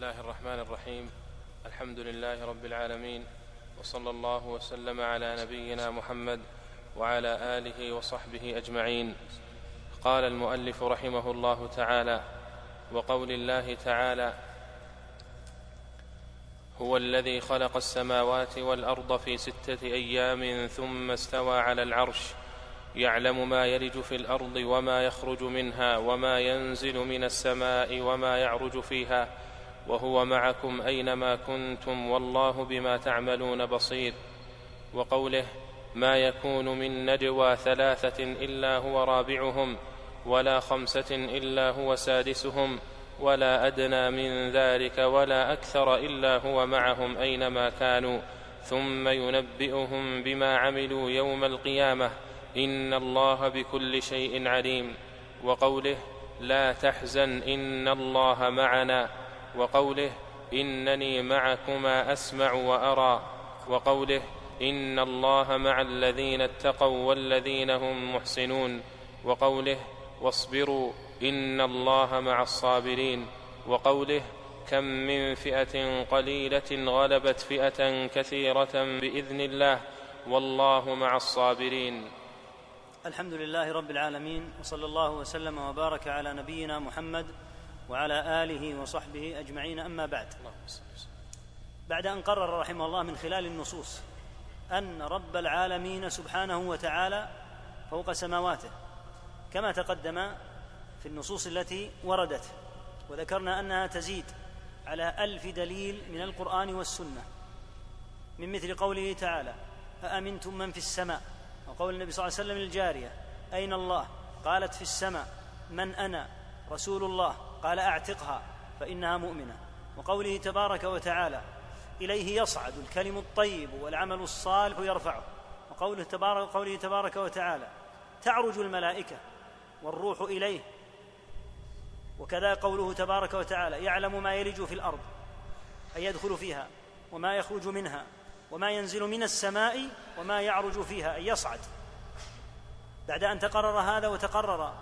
الله الرحمن الرحيم. الحمد لله رب العالمين. وصلى الله وسلم على نبينا محمد وعلى آله وصحبه أجمعين. قال المؤلف رحمه الله تعالى وقول الله تعالى هو الذي خلق السماوات والأرض في ستة أيام ثم استوى على العرش يعلم ما يلج في الأرض وما يخرج منها وما ينزل من السماء وما يعرج فيها وهو معكم أينما كنتم والله بما تعملون بصير. وقوله ما يكون من نجوى ثلاثة إلا هو رابعهم ولا خمسة إلا هو سادسهم ولا أدنى من ذلك ولا أكثر إلا هو معهم أينما كانوا. ثم ينبئهم بما عملوا يوم القيامة إن الله بكل شيء عليم. وقوله لا تحزن إن الله معنا وقوله إنني معكما أسمع وأرى وقوله إن الله مع الذين اتقوا والذين هم محسنون وقوله واصبروا إن الله مع الصابرين وقوله كم من فئة قليلة غلبت فئة كثيرة بإذن الله والله مع الصابرين. الحمد لله رب العالمين وصلى الله وسلم وبارك على نبينا محمد وعلى آله وصحبه أجمعين. أما بعد بعد أن قرر رحمه الله من خلال النصوص أن رب العالمين سبحانه وتعالى فوق سماواته كما تقدم في النصوص التي وردت وذكرنا أنها تزيد على ألف دليل من القرآن والسنة. من مثل قوله تعالى أأمنتم من في السماء؟ وقول النبي صلى الله عليه وسلم للجارية أين الله؟ قالت في السماء. من أنا؟ رسول الله. قال أعتقها فإنها مؤمنة. وقوله تبارك وتعالى إليه يصعد الكلم الطيب والعمل الصالح يرفعه. وقوله تبارك, قوله تبارك وتعالى تعرج الملائكة والروح إليه. وكذا قوله تبارك وتعالى يعلم ما يلج في الأرض أي يدخل فيها وما يخرج منها وما ينزل من السماء وما يعرج فيها أي يصعد. بعد أن تقرر هذا وتقرر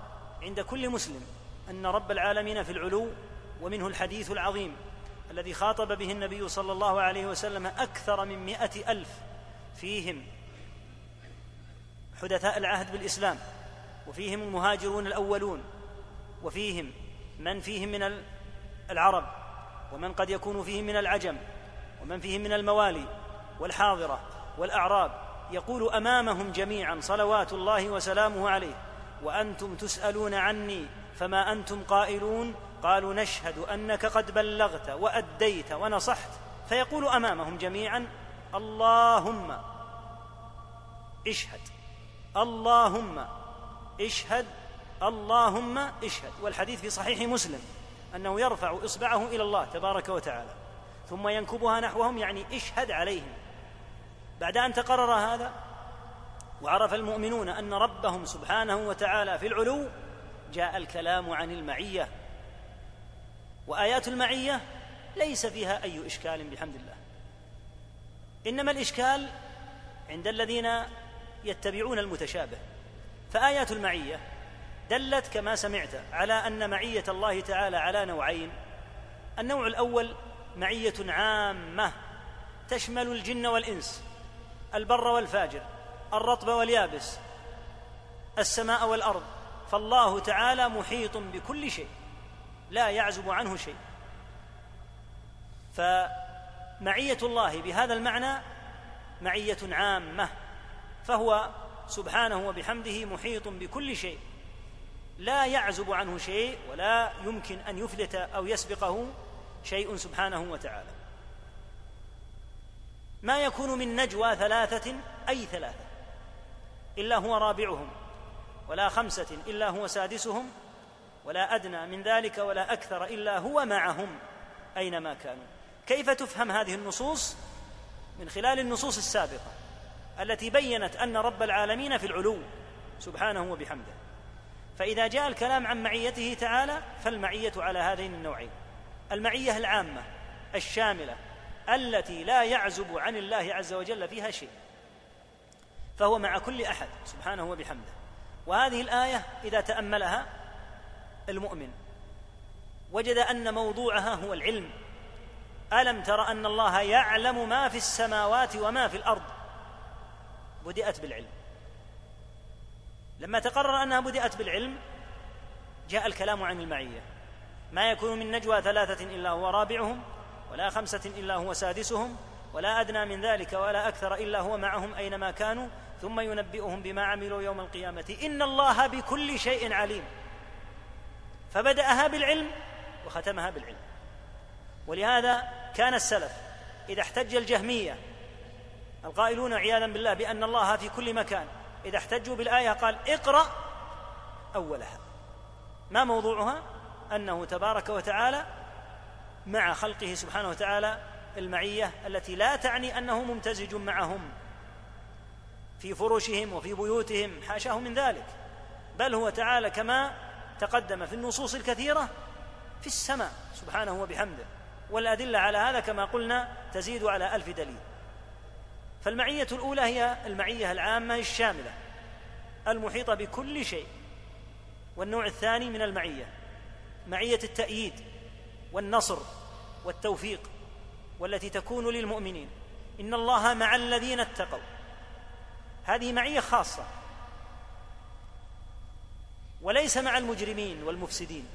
عند كل مسلم أن رب العالمين في العلو ومنه الحديث العظيم الذي خاطب به النبي صلى الله عليه وسلم أكثر من مئة ألف فيهم حدثاء العهد بالإسلام وفيهم المهاجرون الأولون وفيهم من فيهم من العرب ومن قد يكون فيهم من العجم ومن فيهم من الموالي والحاضرة والأعراب يقول أمامهم جميعا صلوات الله وسلامه عليه وأنتم تسألون عني فما أنتم قائلون؟ قالوا نشهد أنك قد بلغت وأديت ونصحت. فيقول أمامهم جميعا اللهم اشهد اللهم اشهد اللهم اشهد. والحديث في صحيح مسلم أنه يرفع إصبعه إلى الله تبارك وتعالى ثم ينكبها نحوهم يعني اشهد عليهم. بعد أن تقرر هذا وعرف المؤمنون أن ربهم سبحانه وتعالى في العلو جاء الكلام عن المعية. وآيات المعية ليس فيها أي إشكال بحمد الله. إنما الإشكال عند الذين يتبعون المتشابه. فآيات المعية دلت كما سمعت على أن معية الله تعالى على نوعين. النوع الأول معية عامة تشمل الجن والإنس البر والفاجر الرطب واليابس السماء والأرض. فالله تعالى محيط بكل شيء لا يعزب عنه شيء. فمعية الله بهذا المعنى معية عامة فهو سبحانه وبحمده محيط بكل شيء. لا يعزب عنه شيء ولا يمكن أن يفلت أو يسبقه شيء سبحانه وتعالى. ما يكون من نجوى ثلاثة أي ثلاثة إلا هو رابعهم. ولا خمسة إلا هو سادسهم ولا أدنى من ذلك ولا أكثر إلا هو معهم أينما كانوا. كيف تفهم هذه النصوص؟ من خلال النصوص السابقة التي بينت أن رب العالمين في العلو سبحانه وبحمده. فإذا جاء الكلام عن معيته تعالى فالمعية على هذين النوعين. المعية العامة الشاملة التي لا يعزب عن الله عز وجل فيها شيء فهو مع كل أحد سبحانه وبحمده. وهذه الآية إذا تأملها المؤمن وجد أن موضوعها هو العلم. ألم تر أن الله يعلم ما في السماوات وما في الأرض؟ بدأت بالعلم. لما تقرر أنها بدأت بالعلم جاء الكلام عن المعية. ما يكون من نجوى ثلاثة إلا هو رابعهم ولا خمسة إلا هو سادسهم ولا أدنى من ذلك ولا أكثر إلا هو معهم أينما كانوا ثم ينبئهم بما عملوا يوم القيامة. إن الله بكل شيء عليم. فبدأها بالعلم وختمها بالعلم. ولهذا كان السلف إذا احتج الجهمية القائلون عياذا بالله بأن الله في كل مكان إذا احتجوا بالآية قال اقرأ أولها. ما موضوعها؟ أنه تبارك وتعالى مع خلقه سبحانه وتعالى المعية التي لا تعني أنه ممتزج معهم. في فرشهم وفي بيوتهم حاشاه من ذلك. بل هو تعالى كما تقدم في النصوص الكثيرة في السماء سبحانه وبحمده. والأدلة على هذا كما قلنا تزيد على ألف دليل. فالمعية الأولى هي المعية العامة الشاملة المحيطة بكل شيء. والنوع الثاني من المعية معية التأييد والنصر والتوفيق والتي تكون للمؤمنين. إن الله مع الذين اتقوا. هذه معية خاصة. وليس مع المجرمين والمفسدين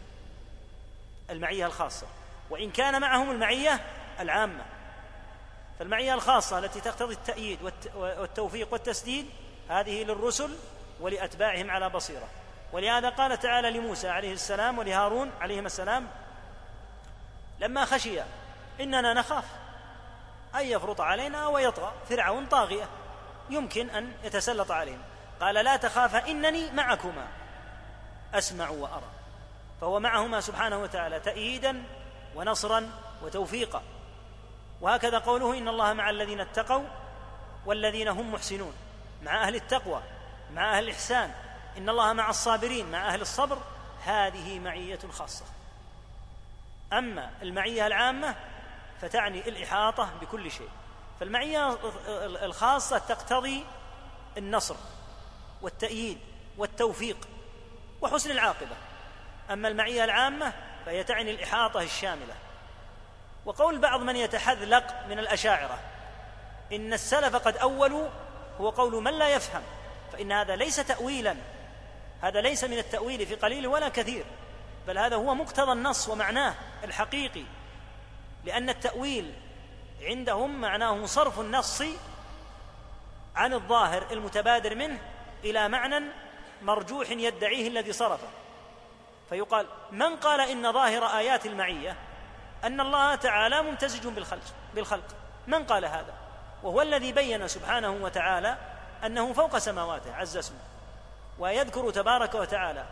المعية الخاصة. وإن كان معهم المعية العامة. فالمعية الخاصة التي تقتضي التأييد والتوفيق والتسديد هذه للرسل ولأتباعهم على بصيرة. ولهذا قال تعالى لموسى عليه السلام ولهارون عليهما السلام لما خشي إننا نخاف أن يفرط علينا ويطغى فرعون طاغية. يمكن أن يتسلط عليهم. قال لا تخافا إنني معكما. أسمع وأرى. فهو معهما سبحانه وتعالى تأييدا ونصرا وتوفيقا. وهكذا قوله إن الله مع الذين اتقوا والذين هم محسنون. مع أهل التقوى مع أهل الإحسان. إن الله مع الصابرين مع أهل الصبر. هذه معية خاصة. أما المعية العامة فتعني الإحاطة بكل شيء. فالمعية الخاصة تقتضي النصر والتأييد والتوفيق وحسن العاقبة. أما المعية العامة فهي تعني الإحاطة الشاملة. وقول بعض من يتحذلق من الأشاعرة إن السلف قد أولوا هو قول من لا يفهم فإن هذا ليس تاويلا. هذا ليس من التأويل في قليل ولا كثير بل هذا هو مقتضى النص ومعناه الحقيقي لأن التأويل عندهم معناه صرف النص عن الظاهر المتبادر منه إلى معنى مرجوح يدعيه الذي صرفه. فيقال من قال إن ظاهر آيات المعية أن الله تعالى ممتزج بالخلق بالخلق. من قال هذا؟ وهو الذي بين سبحانه وتعالى أنه فوق سماواته عز اسمه. ويذكر تبارك وتعالى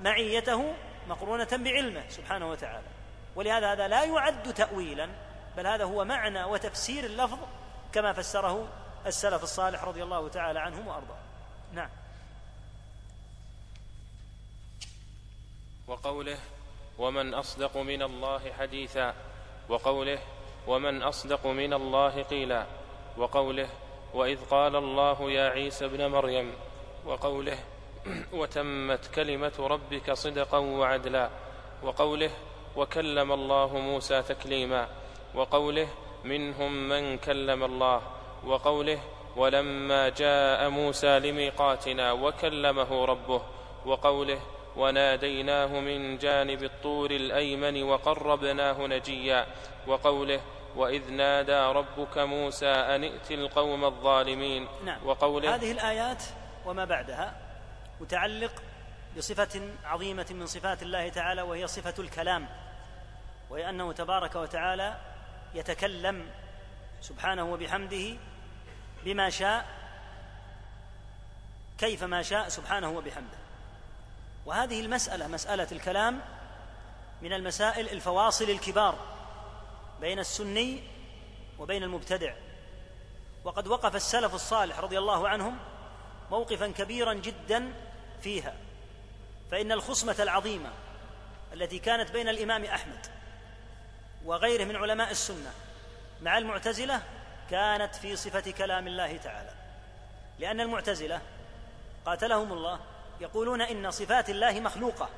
معيته مقرونة بعلمه سبحانه وتعالى. ولهذا هذا لا يعد تاويلا بل هذا هو معنى وتفسير اللفظ كما فسره السلف الصالح رضي الله تعالى عنهم وارضاهم نعم. وقوله ومن أصدق من الله حديثا وقوله ومن أصدق من الله قيلا وقوله وإذ قال الله يا عيسى ابن مريم وقوله وتمت كلمة ربك صدقا وعدلا وقوله وكلم الله موسى تكليما وقوله منهم من كلم الله وقوله ولما جاء موسى لميقاتنا وكلمه ربه وقوله وناديناه من جانب الطور الأيمن وقربناه نجيا وقوله وإذ نادى ربك موسى أن ائت القوم الظالمين نعم. وقوله هذه الآيات وما بعدها متعلق بصفة عظيمة من صفات الله تعالى وهي صفة الكلام وهي أنه تبارك وتعالى يتكلم سبحانه وبحمده بما شاء كيفما شاء سبحانه وبحمده. وهذه المسألة مسألة الكلام من المسائل الفواصل الكبار بين السني وبين المبتدع. وقد وقف السلف الصالح رضي الله عنهم موقفا كبيرا جدا فيها فإن الخصمة العظيمة التي كانت بين الإمام أحمد وغيره من علماء السنة مع المعتزلة كانت في صفة كلام الله تعالى. لأن المعتزلة قاتلهم الله يقولون إن صفات الله مخلوقة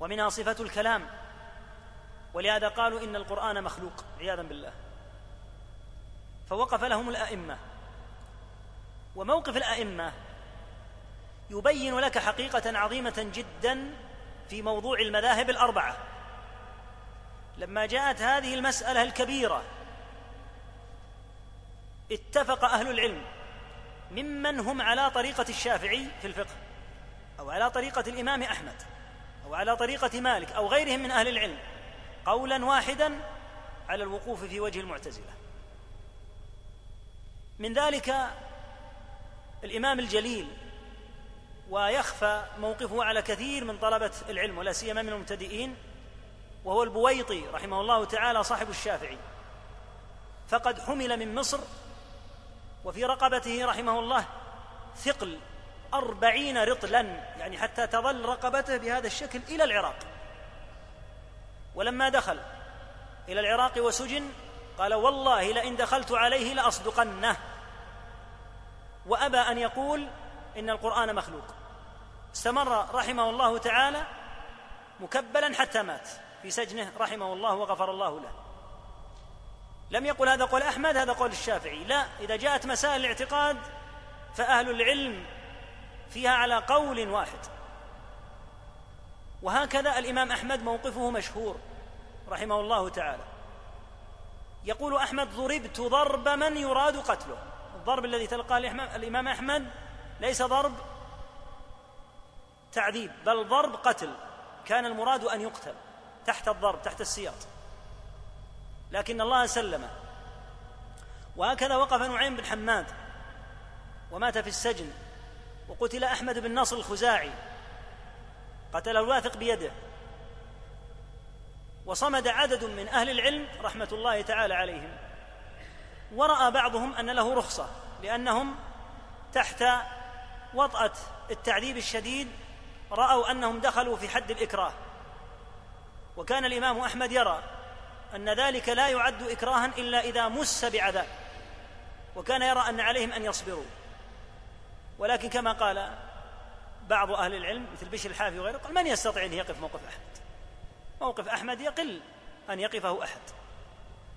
ومنها صفة الكلام. ولهذا قالوا إن القرآن مخلوق عياذا بالله. فوقف لهم الأئمة. وموقف الأئمة يبين لك حقيقة عظيمة جدا في موضوع المذاهب الأربعة. لما جاءت هذه المسألة الكبيرة اتفق أهل العلم ممن هم على طريقة الشافعي في الفقه أو على طريقة الإمام أحمد أو على طريقة مالك أو غيرهم من أهل العلم قولا واحدا على الوقوف في وجه المعتزلة. من ذلك الإمام الجليل ويخفى موقفه على كثير من طلبة العلم ولا سيما من المبتدئين وهو البويطي رحمه الله تعالى صاحب الشافعي. فقد حمل من مصر وفي رقبته رحمه الله ثقل أربعين رطلا يعني حتى تظل رقبته بهذا الشكل إلى العراق. ولما دخل إلى العراق وسجن قال والله لئن دخلت عليه لأصدقنه. وأبى أن يقول إن القرآن مخلوق. استمر رحمه الله تعالى مكبلا حتى مات. في سجنه رحمه الله وغفر الله له. لم يقل هذا قول أحمد هذا قول الشافعي. لا إذا جاءت مسائل الاعتقاد فأهل العلم فيها على قول واحد. وهكذا الإمام أحمد موقفه مشهور رحمه الله تعالى. يقول أحمد ضربت ضرب من يراد قتله. الضرب الذي تلقاه الإمام أحمد ليس ضرب تعذيب بل ضرب قتل. كان المراد أن يقتل. تحت الضرب تحت السياط. لكن الله سلمه وهكذا وقف نعيم بن حماد ومات في السجن. وقتل أحمد بن نصر الخزاعي. قتله الواثق بيده. وصمد عدد من أهل العلم رحمة الله تعالى عليهم. ورأى بعضهم أن له رخصة لأنهم تحت وطأة التعذيب الشديد رأوا أنهم دخلوا في حد الإكراه. وكان الإمام أحمد يرى أن ذلك لا يعد إكراها إلا إذا مس بعذاب وكان يرى أن عليهم أن يصبروا. ولكن كما قال بعض أهل العلم مثل بشر الحافي وغيره قال من يستطيع أن يقف موقف احمد موقف أحمد يقل أن يقفه أحد.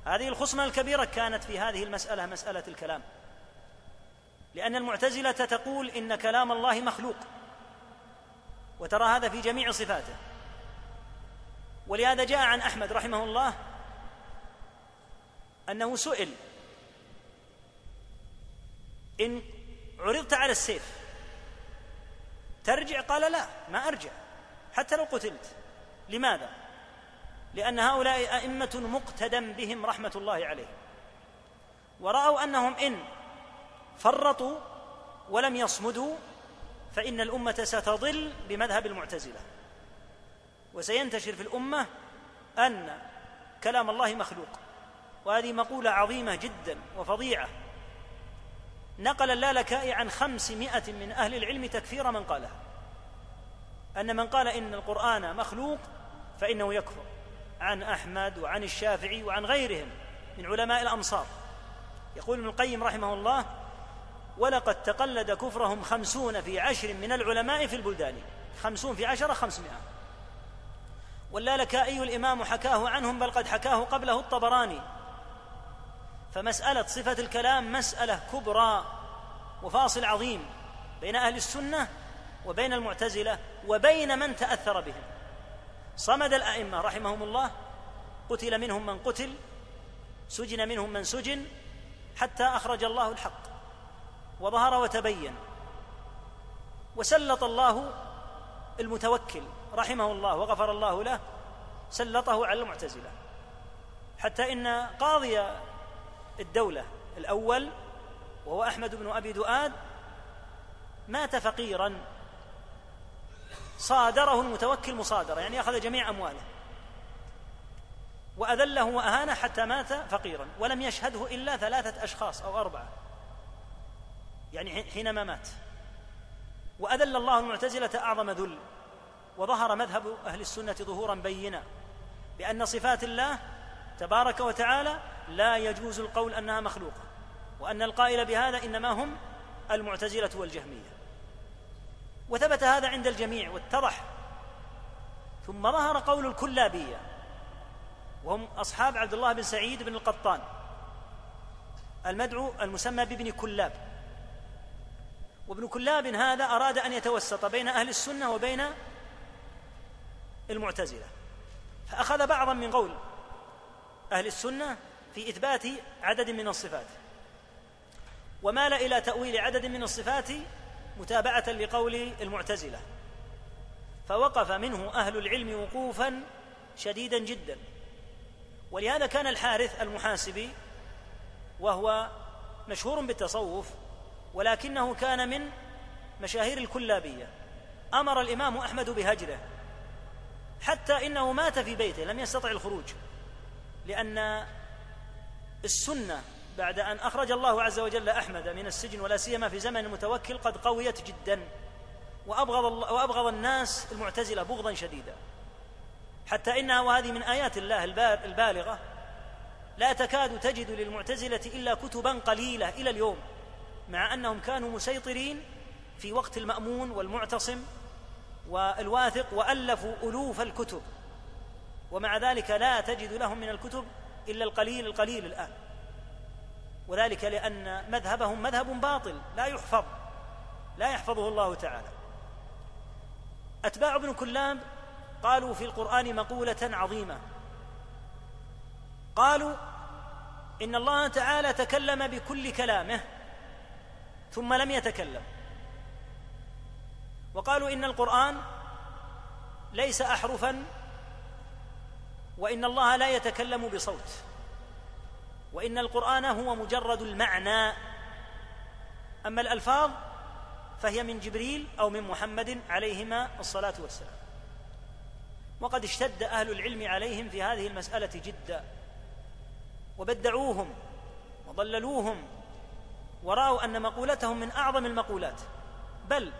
هذه الخصمة الكبيرة كانت في هذه المسألة مسألة الكلام. لأن المعتزلة تقول إن كلام الله مخلوق وترى هذا في جميع صفاته. ولهذا جاء عن أحمد رحمه الله أنه سئل إن عرضت على السيف ترجع؟ قال لا ما أرجع حتى لو قتلت. لماذا؟ لأن هؤلاء أئمة مقتدى بهم رحمة الله عليهم. ورأوا أنهم إن فرطوا ولم يصمدوا فإن الأمة ستضل بمذهب المعتزلة. وسينتشر في الأمة أن كلام الله مخلوق. وهذه مقولة عظيمة جدا وفظيعة. نقل اللالكائي عن خمسمائة من أهل العلم تكفير من قالها. أن من قال إن القرآن مخلوق فإنه يكفر. عن أحمد وعن الشافعي وعن غيرهم من علماء الأمصار. يقول ابن القيم رحمه الله ولقد تقلد كفرهم خمسون في عشر من العلماء في البلدان خمسون في عشرة خمسمائة. واللالكائي الإمام حكاه عنهم بل قد حكاه قبله الطبراني. فمسألة صفة الكلام مسألة كبرى وفاصل عظيم بين أهل السنة وبين المعتزلة وبين من تأثر بهم. صمد الأئمة رحمهم الله قتل منهم من قتل سجن منهم من سجن حتى أخرج الله الحق وظهر وتبين. وسلط الله المتوكل رحمه الله وغفر الله له سلطه على المعتزلة. حتى إن قاضي الدولة الأول وهو أحمد بن أبي دؤاد مات فقيرا. صادره المتوكل مصادرة يعني أخذ جميع أمواله. وأذله وأهانه حتى مات فقيرا ولم يشهده إلا ثلاثة أشخاص أو أربعة. يعني حينما مات. وأذل الله المعتزلة أعظم ذل. وظهر مذهب أهل السنة ظهورا بينا بأن صفات الله تبارك وتعالى لا يجوز القول أنها مخلوقة وأن القائل بهذا إنما هم المعتزلة والجهمية. وثبت هذا عند الجميع واتضح ثم ظهر قول الكلابية وهم أصحاب عبد الله بن سعيد بن القطان المدعو المسمى بابن كلاب. وابن كلاب هذا أراد أن يتوسط بين أهل السنة وبين المعتزلة. فأخذ بعضا من قول أهل السنة في إثبات عدد من الصفات. ومال إلى تأويل عدد من الصفات متابعة لقول المعتزلة. فوقف منه أهل العلم وقوفا شديدا جدا. ولهذا كان الحارث المحاسبي وهو مشهور بالتصوف ولكنه كان من مشاهير الكلابية. أمر الإمام أحمد بهجره حتى إنه مات في بيته لم يستطع الخروج. لأن السنة بعد أن أخرج الله عز وجل أحمد من السجن ولا سيما في زمن المتوكل قد قويت جدا وأبغض وأبغض الناس المعتزلة بغضا شديدا. حتى إنها وهذه من آيات الله البالغة لا تكاد تجد للمعتزلة إلا كتبا قليلة إلى اليوم مع أنهم كانوا مسيطرين في وقت المأمون والمعتصم والواثق والفوا ألوف الكتب. ومع ذلك لا تجد لهم من الكتب إلا القليل القليل الآن. وذلك لأن مذهبهم مذهب باطل لا يحفظ لا يحفظه الله تعالى. أتباع ابن كلاب قالوا في القرآن مقولة عظيمة. قالوا إن الله تعالى تكلم بكل كلامه ثم لم يتكلم. وقالوا إن القرآن ليس احرفا وإن الله لا يتكلم بصوت وإن القرآن هو مجرد المعنى. أما الألفاظ فهي من جبريل أو من محمد عليهما الصلاة والسلام. وقد اشتد أهل العلم عليهم في هذه المسألة جدا. وبدعوهم وضللوهم ورأوا أن مقولتهم من أعظم المقولات. بل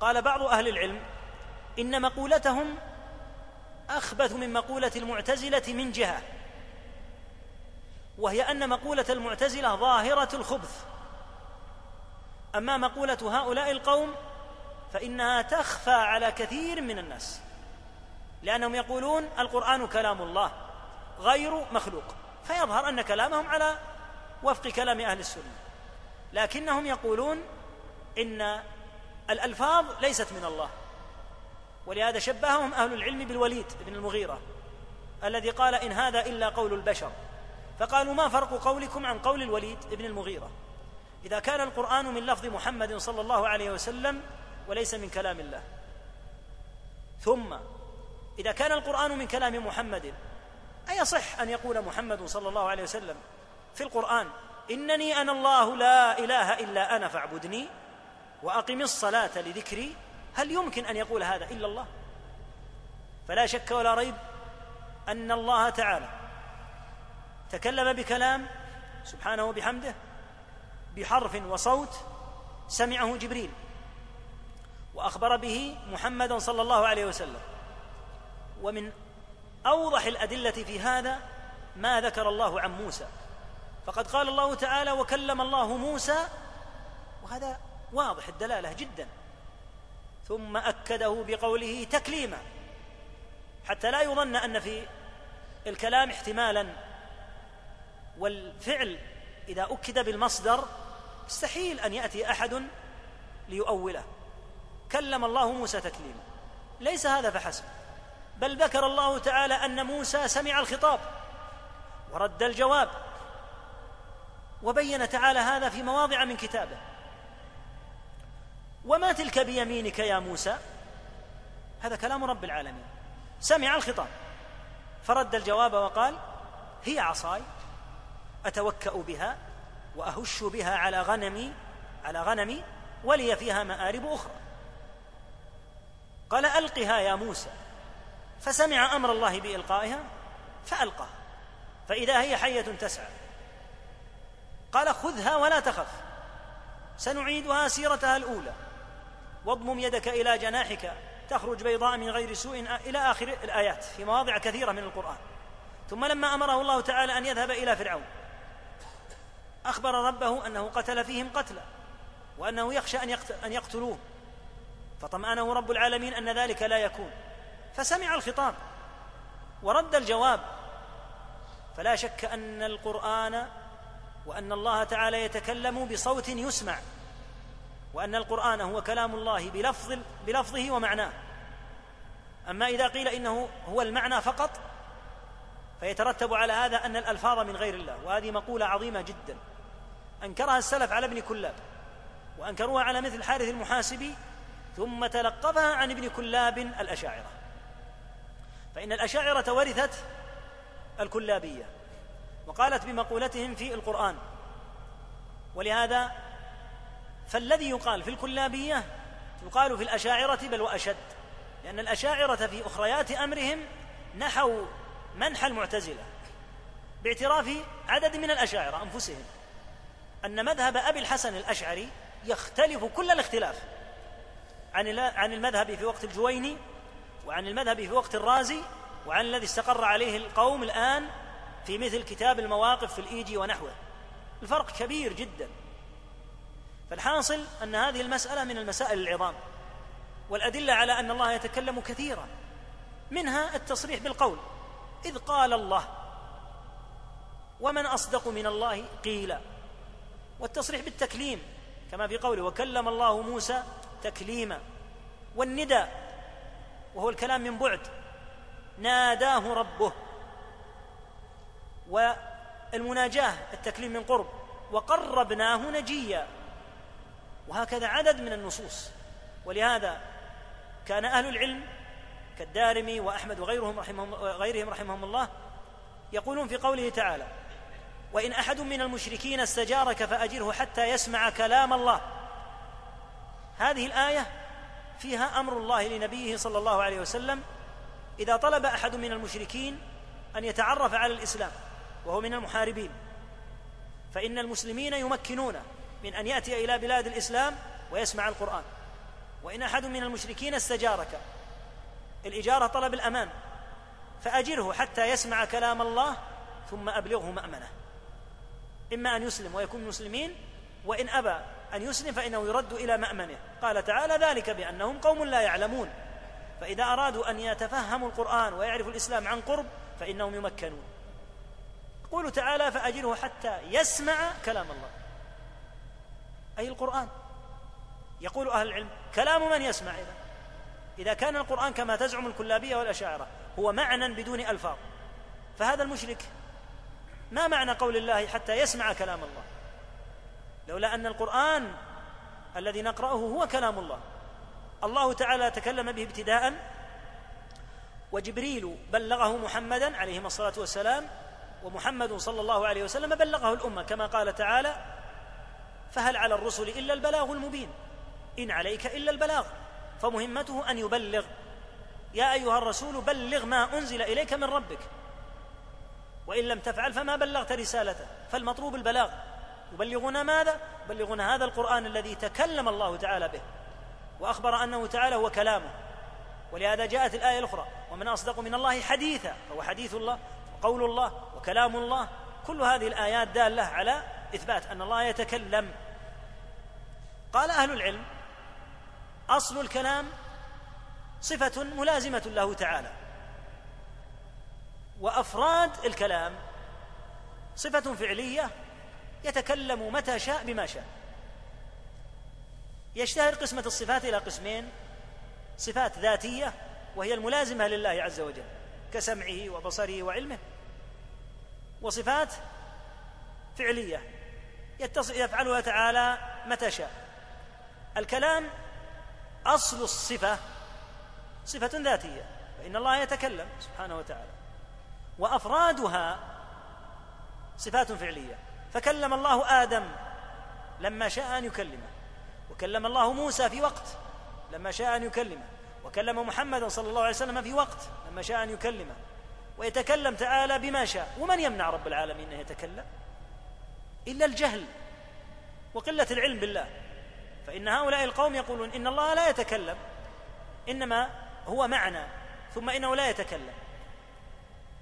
قال بعض أهل العلم إن مقولتهم أخبث من مقولة المعتزلة من جهة وهي أن مقولة المعتزلة ظاهرة الخبث. أما مقولة هؤلاء القوم فإنها تخفى على كثير من الناس لأنهم يقولون القرآن كلام الله غير مخلوق فيظهر أن كلامهم على وفق كلام أهل السنة. لكنهم يقولون إن الألفاظ ليست من الله. ولهذا شبههم أهل العلم بالوليد بن المغيرة الذي قال إن هذا إلا قول البشر. فقالوا ما فرق قولكم عن قول الوليد بن المغيرة؟ إذا كان القرآن من لفظ محمد صلى الله عليه وسلم وليس من كلام الله. ثم إذا كان القرآن من كلام محمد أيصح أن يقول محمد صلى الله عليه وسلم في القرآن إنني أنا الله لا إله إلا أنا فاعبدني؟ وأقم الصلاة لذكري. هل يمكن أن يقول هذا إلا الله؟ فلا شك ولا ريب أن الله تعالى تكلم بكلام سبحانه وبحمده بحرف وصوت سمعه جبريل وأخبر به محمدا صلى الله عليه وسلم. ومن أوضح الأدلة في هذا ما ذكر الله عن موسى. فقد قال الله تعالى وكلم الله موسى وهذا واضح الدلالة جدا. ثم أكده بقوله تكليما. حتى لا يظن أن في الكلام احتمالا. والفعل إذا أكد بالمصدر مستحيل أن يأتي أحد ليؤوله. كلم الله موسى تكليما. ليس هذا فحسب. بل ذكر الله تعالى أن موسى سمع الخطاب. ورد الجواب. وبين تعالى هذا في مواضع من كتابه. وما تلك بيمينك يا موسى؟ هذا كلام رب العالمين. سمع الخطاب. فرد الجواب وقال هي عصاي أتوكأ بها وأهش بها على غنمي على غنمي ولي فيها مآرب أخرى. قال ألقها يا موسى. فسمع أمر الله بإلقائها فالقاها فإذا هي حية تسعى. قال خذها ولا تخف. سنعيدها سيرتها الأولى. واضمم يدك إلى جناحك. تخرج بيضاء من غير سوء إلى آخر الآيات في مواضع كثيرة من القرآن. ثم لما أمره الله تعالى أن يذهب إلى فرعون أخبر ربه أنه قتل فيهم قتلا وأنه يخشى أن يقتلوه. فطمأنه رب العالمين أن ذلك لا يكون. فسمع الخطاب ورد الجواب. فلا شك أن القرآن وأن الله تعالى يتكلم بصوت يسمع. وأن القرآن هو كلام الله بلفظ بلفظه ومعناه. أما إذا قيل إنه هو المعنى فقط فيترتب على هذا أن الألفاظ من غير الله وهذه مقولة عظيمة جدا. أنكرها السلف على ابن كلاب وأنكروها على مثل حارث المحاسبي ثم تلقفها عن ابن كلاب الأشاعرة. فإن الأشاعرة ورثت الكلابية وقالت بمقولتهم في القرآن ولهذا فالذي يقال في الكلابية يقال في الأشاعرة بل وأشد لأن الأشاعرة في أخريات أمرهم نحوا منح المعتزلة باعتراف عدد من الأشاعرة أنفسهم أن مذهب أبي الحسن الأشعري يختلف كل الاختلاف عن عن المذهب في وقت الجويني وعن المذهب في وقت الرازي وعن الذي استقر عليه القوم الآن في مثل كتاب المواقف في الإيجي ونحوه. الفرق كبير جدا. فالحاصل أن هذه المسألة من المسائل العظام والأدلة على أن الله يتكلم كثيرا منها التصريح بالقول إذ قال الله ومن أصدق من الله قيلا. والتصريح بالتكليم كما في قوله وكلم الله موسى تكليما. والندى وهو الكلام من بعد ناداه ربه. والمناجاة التكليم من قرب وقربناه نجيا. وهكذا عدد من النصوص. ولهذا كان أهل العلم كالدارمي وأحمد وغيرهم رحمهم غيرهم رحمهم الله يقولون في قوله تعالى وإن أحد من المشركين استجارك فأجره حتى يسمع كلام الله. هذه الآية فيها أمر الله لنبيه صلى الله عليه وسلم إذا طلب أحد من المشركين أن يتعرف على الإسلام وهو من المحاربين فإن المسلمين يمكنون من أن يأتي إلى بلاد الإسلام ويسمع القرآن. وإن أحد من المشركين استجارك. الإجارة طلب الأمان. فأجره حتى يسمع كلام الله ثم أبلغه مأمنة. إما أن يسلم ويكون مسلمين وإن أبى أن يسلم فإنه يرد إلى مأمنه. قال تعالى ذلك بأنهم قوم لا يعلمون. فإذا أرادوا أن يتفهموا القرآن ويعرفوا الإسلام عن قرب فإنهم يمكنون. يقول تعالى فأجره حتى يسمع كلام الله. أي القرآن؟ يقول أهل العلم كلام من يسمع إذا؟ إذا كان القرآن كما تزعم الكلابية والأشاعرة هو معنى بدون ألفاظ. فهذا المشرك ما معنى قول الله حتى يسمع كلام الله؟ لولا أن القرآن الذي نقرأه هو كلام الله. الله تعالى تكلم به ابتداء وجبريل بلغه محمدا عليه الصلاة والسلام ومحمد صلى الله عليه وسلم بلغه الأمة كما قال تعالى فهل على الرسل إلا البلاغ المبين؟ إن عليك إلا البلاغ. فمهمته أن يبلغ. يا أيها الرسول بلغ ما أنزل إليك من ربك. وإن لم تفعل فما بلغت رسالته. فالمطلوب البلاغ. يبلغنا ماذا؟ يبلغنا هذا القرآن الذي تكلم الله تعالى به. وأخبر أنه تعالى هو كلامه. ولهذا جاءت الآية الأخرى. ومن أصدق من الله حديثا. فهو حديث الله وقول الله وكلام الله. كل هذه الآيات دالة على إثبات أن الله يتكلم. قال أهل العلم أصل الكلام صفة ملازمة له تعالى. وأفراد الكلام صفة فعلية يتكلم متى شاء بما شاء. يشتهر قسمة الصفات إلى قسمين صفات ذاتية وهي الملازمة لله عز وجل كسمعه وبصره وعلمه وصفات فعليه يفعلها تعالى متى شاء. الكلام أصل الصفة صفة ذاتية فإن الله يتكلم سبحانه وتعالى. وأفرادها صفات فعلية. فكلم الله آدم لما شاء أن يكلمه وكلم الله موسى في وقت لما شاء أن يكلمه وكلم محمدا صلى الله عليه وسلم في وقت لما شاء أن يكلمه. ويتكلم تعالى بما شاء. ومن يمنع رب العالمين أن يتكلم؟ إلا الجهل وقلة العلم بالله. فإن هؤلاء القوم يقولون إن الله لا يتكلم إنما هو معنى ثم إنه لا يتكلم.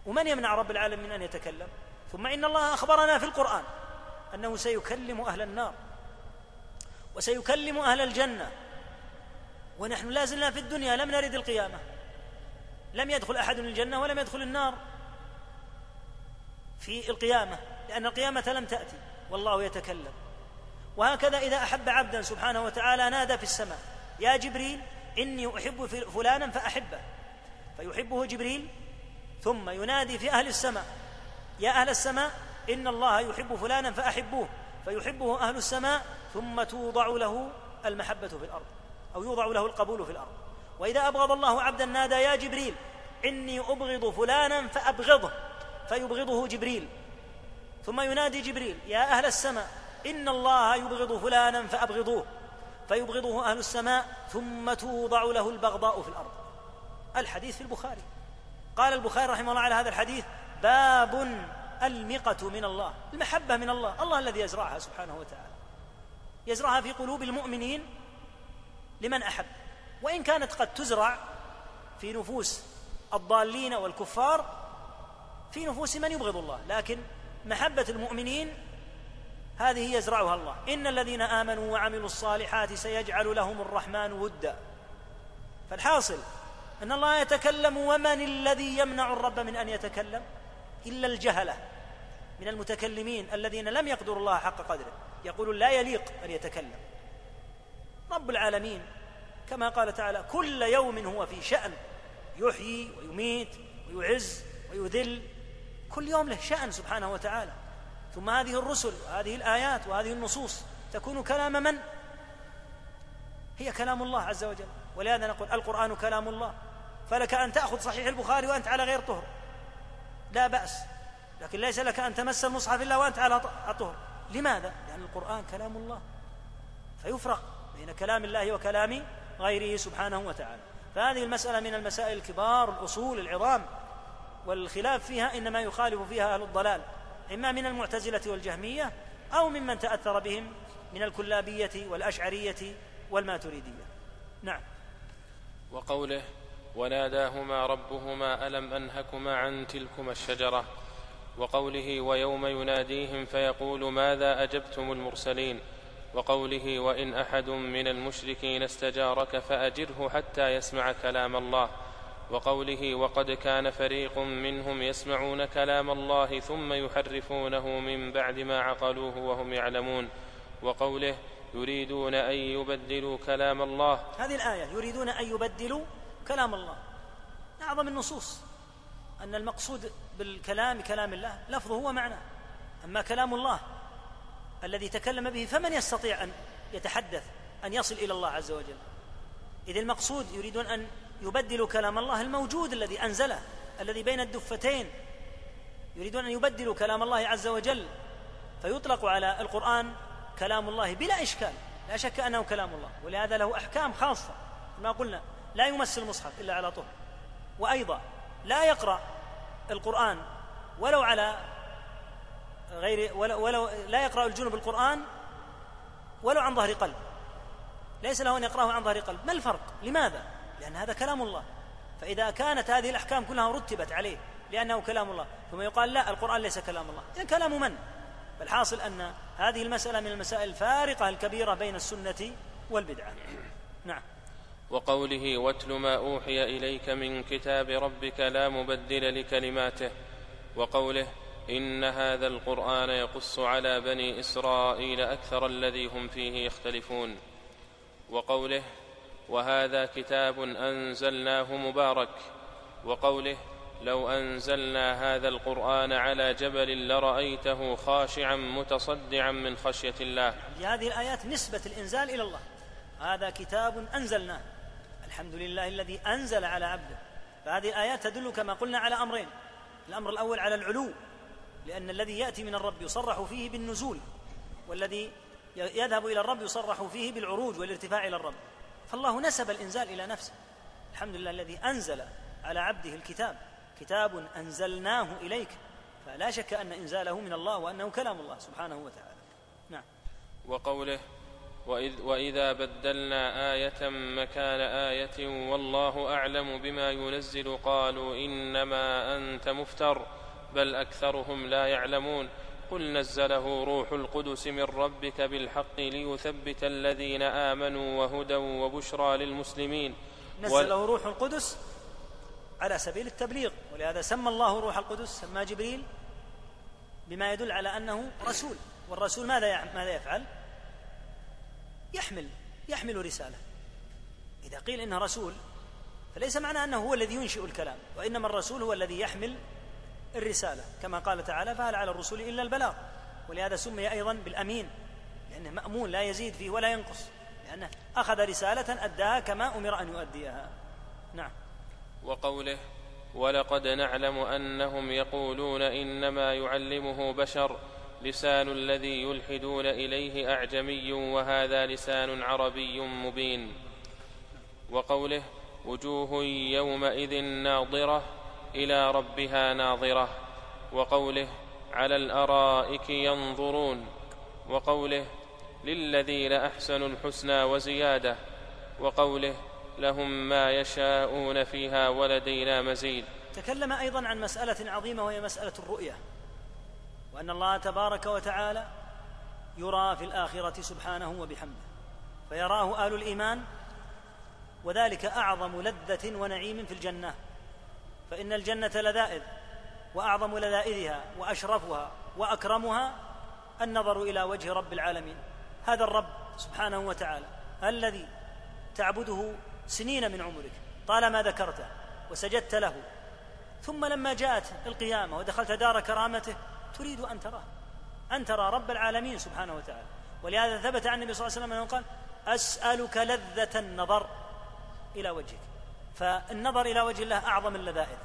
ومن يمنع رب العالمين أن يتكلم؟ ثم إن الله أخبرنا في القرآن أنه سيكلم أهل النار وسيكلم أهل الجنة. ونحن لا زلنا في الدنيا لم نرد القيامة. لم يدخل أحد الجنة ولم يدخل النار في القيامة. لأن القيامة لم تأتي والله يتكلم. وهكذا إذا أحب عبدا سبحانه وتعالى نادى في السماء يا جبريل إني أحب فلانا فأحبه. فيحبه جبريل ثم ينادي في أهل السماء يا أهل السماء إن الله يحب فلانا فأحبوه. فيحبه أهل السماء ثم توضع له المحبة في الأرض أو يوضع له القبول في الأرض. وإذا أبغض الله عبدا نادى يا جبريل إني أبغض فلانا فأبغضه. فيبغضه جبريل. ثم ينادي جبريل يا أهل السماء إن الله يبغض فلانا فأبغضوه فيبغضه أهل السماء ثم توضع له البغضاء في الأرض. الحديث في البخاري. قال البخاري رحمه الله على هذا الحديث باب المقة من الله المحبة من الله الله الذي يزرعها سبحانه وتعالى. يزرعها في قلوب المؤمنين لمن أحب. وإن كانت قد تزرع في نفوس الضالين والكفار في نفوس من يبغض الله لكن محبة المؤمنين هذه يزرعها الله. إن الذين آمنوا وعملوا الصالحات سيجعل لهم الرحمن ودا. فالحاصل أن الله يتكلم ومن الذي يمنع الرب من أن يتكلم؟ إلا الجهلة من المتكلمين الذين لم يقدروا الله حق قدره. يقولون لا يليق أن يتكلم. رب العالمين كما قال تعالى كل يوم هو في شأن. يحيي ويميت ويعز ويذل كل يوم له شأن سبحانه وتعالى. ثم هذه الرسل وهذه الآيات وهذه النصوص تكون كلام من؟ هي كلام الله عز وجل. ولهذا نقول القرآن كلام الله. فلك أن تأخذ صحيح البخاري وأنت على غير طهر. لا بأس. لكن ليس لك أن تمس المصحف إلا وأنت على طهر. لماذا؟ لأن القرآن كلام الله. فيفرق بين كلام الله وكلام غيره سبحانه وتعالى. فهذه المسألة من المسائل الكبار الأصول العظام. والخلاف فيها إنما يخالف فيها أهل الضلال إما من المعتزلة والجهمية أو ممن تأثر بهم من الكلابية والأشعرية والماتريدية. نعم. وقوله وناداهما ربهما ألم أنهكما عن تلكما الشجرة؟ وقوله ويوم يناديهم فيقول ماذا أجبتم المرسلين؟ وقوله وإن أحد من المشركين استجارك فأجره حتى يسمع كلام الله. وقوله وقد كان فريق منهم يسمعون كلام الله ثم يحرفونه من بعد ما عقلوه وهم يعلمون وقوله يريدون أن يبدلوا كلام الله. هذه الآية يريدون أن يبدلوا كلام الله. أعظم النصوص أن المقصود بالكلام كلام الله لفظه ومعناه أما كلام الله الذي تكلم به فمن يستطيع أن يتحدث أن يصل إلى الله عز وجل؟ اذ المقصود يريدون أن يبدلوا كلام الله الموجود الذي انزله الذي بين الدفتين. يريدون أن يبدلوا كلام الله عز وجل فيطلق على القرآن كلام الله بلا إشكال لا شك أنه كلام الله. ولهذا له أحكام خاصة. كما قلنا لا يمس المصحف إلا على طهر وأيضا لا يقرأ القرآن ولو على غير ولو, ولو لا يقرأ الجنب القرآن ولو عن ظهر قلب. ليس له أن يقرأه عن ظهر قلب. ما الفرق؟ لماذا؟ لأن هذا كلام الله. فإذا كانت هذه الأحكام كلها رتبت عليه لأنه كلام الله ثم يقال لا القرآن ليس كلام الله. إذن كلام من؟ فالحاصل أن هذه المسألة من المسائل الفارقة الكبيرة بين السنة والبدعة. نعم. وقوله واتل ما أوحي إليك من كتاب ربك لا مبدل لكلماته وقوله إن هذا القرآن يقص على بني إسرائيل أكثر الذي هم فيه يختلفون وقوله وهذا كتاب أنزلناه مبارك وقوله لو أنزلنا هذا القرآن على جبل لرأيته خاشعا متصدعا من خشية الله. هذه الآيات نسبة الإنزال إلى الله. هذا كتاب أنزلناه الحمد لله الذي أنزل على عبده. فهذه الآيات تدل كما قلنا على أمرين الأمر الأول على العلو لأن الذي يأتي من الرب يصرح فيه بالنزول والذي يذهب إلى الرب يصرح فيه بالعروج والارتفاع إلى الرب. فالله نسب الإنزال إلى نفسه. الحمد لله الذي أنزل على عبده الكتاب. كتاب أنزلناه إليك. فلا شك أن إنزاله من الله وأنه كلام الله سبحانه وتعالى. نعم. وقوله وإذ وإذا بدلنا آية مكان آية والله أعلم بما ينزل قالوا إنما أنت مفتر بل أكثرهم لا يعلمون. قل نزله روح القدس من ربك بالحق ليثبت الذين آمنوا وهدى وبشرى للمسلمين. نزله روح القدس على سبيل التبليغ ولهذا سمى الله روح القدس سمى جبريل بما يدل على أنه رسول. والرسول ماذا ماذا يفعل؟ يحمل يحمل رسالة. إذا قيل إنه رسول فليس معنى أنه هو الذي ينشئ الكلام وإنما الرسول هو الذي يحمل الرسالة. كما قال تعالى فهل على الرسول إلا البلاغ؟ ولهذا سمي أيضا بالأمين لأنه مأمون لا يزيد فيه ولا ينقص لأنه أخذ رسالة أداها كما أمر أن يؤديها. نعم. وقوله ولقد نعلم أنهم يقولون إنما يعلمه بشر لسان الذي يلحدون إليه أعجمي وهذا لسان عربي مبين. وقوله وجوه يومئذ ناظرة إلى ربها ناظرة وقوله على الأرائك ينظرون وقوله للذين أحسنوا الحسنى وزيادة وقوله لهم ما يشاءون فيها ولدينا مزيد. تكلم أيضا عن مسألة عظيمة وهي مسألة الرؤية وأن الله تبارك وتعالى يرى في الآخرة سبحانه وبحمده فيراه أهل الإيمان وذلك أعظم لذة ونعيم في الجنة. فإن الجنة لذائذ وأعظم لذائذها وأشرفها وأكرمها النظر إلى وجه رب العالمين. هذا الرب سبحانه وتعالى الذي تعبده سنين من عمرك طالما ذكرته وسجدت له. ثم لما جاءت القيامة ودخلت دار كرامته تريد أن تراه أن ترى رب العالمين سبحانه وتعالى. ولهذا ثبت عن النبي صلى الله عليه وسلم أنه قال أسألك لذة النظر إلى وجهك. فالنظر إلى وجه الله أعظم اللذائذ.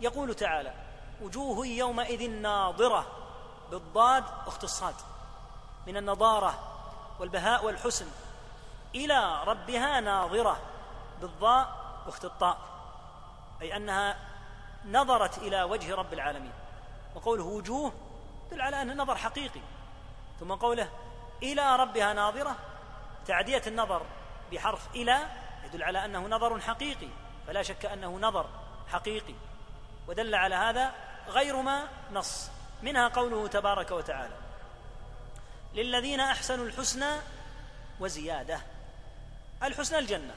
يقول تعالى وجوه يومئذ ناظرة بالضاد أخت الصاد من النضاره والبهاء والحسن إلى ربها ناظرة بالضاء الطاء أي أنها نظرت إلى وجه رب العالمين. وقوله وجوه يدل على أنه نظر حقيقي. ثم قوله إلى ربها ناظرة تعدية النظر بحرف إلى يدل على أنه نظر حقيقي فلا شك أنه نظر حقيقي. ودل على هذا غير ما نص منها قوله تبارك وتعالى للذين أحسنوا الحسنى وزيادة. الحسنى الجنة.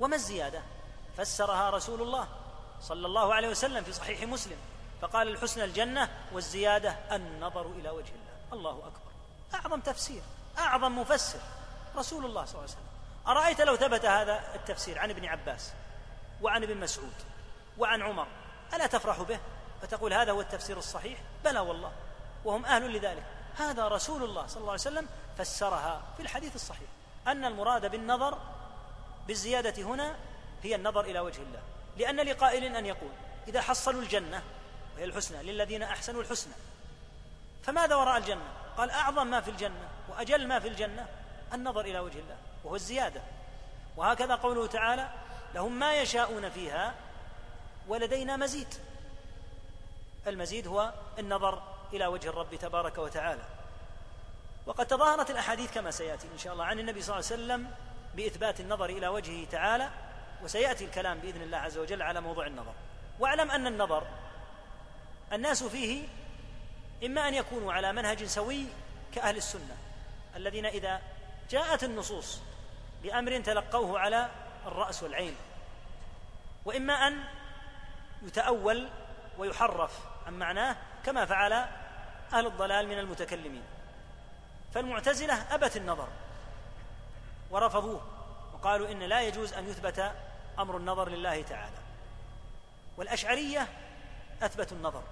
وما الزيادة؟ فسرها رسول الله صلى الله عليه وسلم في صحيح مسلم فقال الحسنى الجنة والزيادة النظر إلى وجه الله. الله أكبر. أعظم تفسير أعظم مفسر رسول الله صلى الله عليه وسلم. أرأيت لو ثبت هذا التفسير عن ابن عباس وعن ابن مسعود وعن عمر ألا تفرح به؟ فتقول هذا هو التفسير الصحيح؟ بلى والله وهم أهل لذلك. هذا رسول الله صلى الله عليه وسلم فسرها في الحديث الصحيح أن المراد بالنظر بالزيادة هنا هي النظر إلى وجه الله. لأن لقائل أن يقول إذا حصلوا الجنة وهي الحسنى للذين أحسنوا الحسنى فماذا وراء الجنة؟ قال أعظم ما في الجنة وأجل ما في الجنة النظر إلى وجه الله. وهو الزيادة. وهكذا قوله تعالى لهم ما يشاءون فيها ولدينا مزيد. المزيد هو النظر إلى وجه الرب تبارك وتعالى. وقد تظاهرت الأحاديث كما سيأتي إن شاء الله عن النبي صلى الله عليه وسلم بإثبات النظر إلى وجهه تعالى وسيأتي الكلام بإذن الله عز وجل على موضوع النظر. واعلم أن النظر الناس فيه إما أن يكونوا على منهج سوي كأهل السنة الذين إذا جاءت النصوص بأمر تلقوه على الرأس والعين. وإما أن يتأول ويحرف عن معناه كما فعل أهل الضلال من المتكلمين. فالمعتزلة أبت النظر ورفضوه وقالوا إن لا يجوز أن يثبت أمر النظر لله تعالى. والأشعرية أثبتوا النظر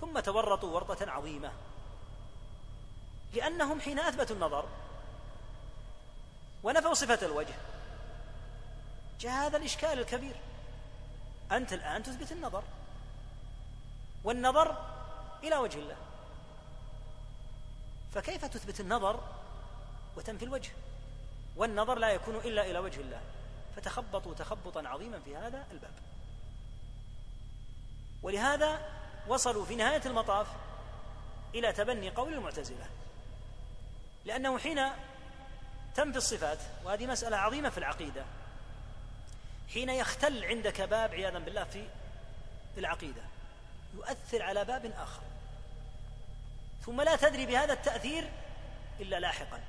ثم تورطوا ورطة عظيمة لأنهم حين أثبتوا النظر ونفوا صفة الوجه. جاء هذا الإشكال الكبير. أنت الآن تثبت النظر. والنظر إلى وجه الله. فكيف تثبت النظر وتنفي الوجه؟ والنظر لا يكون إلا إلى وجه الله. فتخبطوا تخبطا عظيما في هذا الباب. ولهذا وصلوا في نهاية المطاف إلى تبني قول المعتزلة. لأنه حين تنفي الصفات وهذه مسألة عظيمة في العقيدة. حين يختل عندك باب عياذا بالله في العقيدة يؤثر على باب آخر. ثم لا تدري بهذا التأثير إلا لاحقا.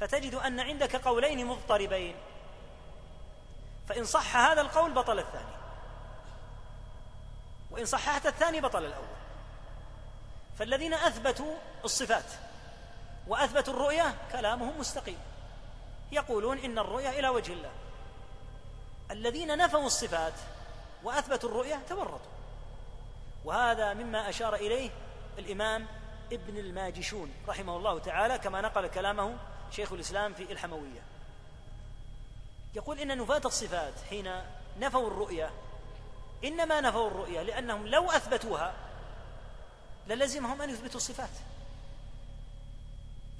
فتجد أن عندك قولين مضطربين. فإن صح هذا القول بطل الثاني. وإن صححت الثاني بطل الأول. فالذين أثبتوا الصفات واثبتوا الرؤية كلامهم مستقيم. يقولون إن الرؤية إلى وجه الله. الذين نفوا الصفات وأثبتوا الرؤية تورطوا. وهذا مما أشار إليه الإمام ابن الماجشون رحمه الله تعالى كما نقل كلامه شيخ الإسلام في الحموية. يقول إن نفاة الصفات حين نفوا الرؤية إنما نفوا الرؤية لأنهم لو أثبتوها للزمهم أن يثبتوا الصفات.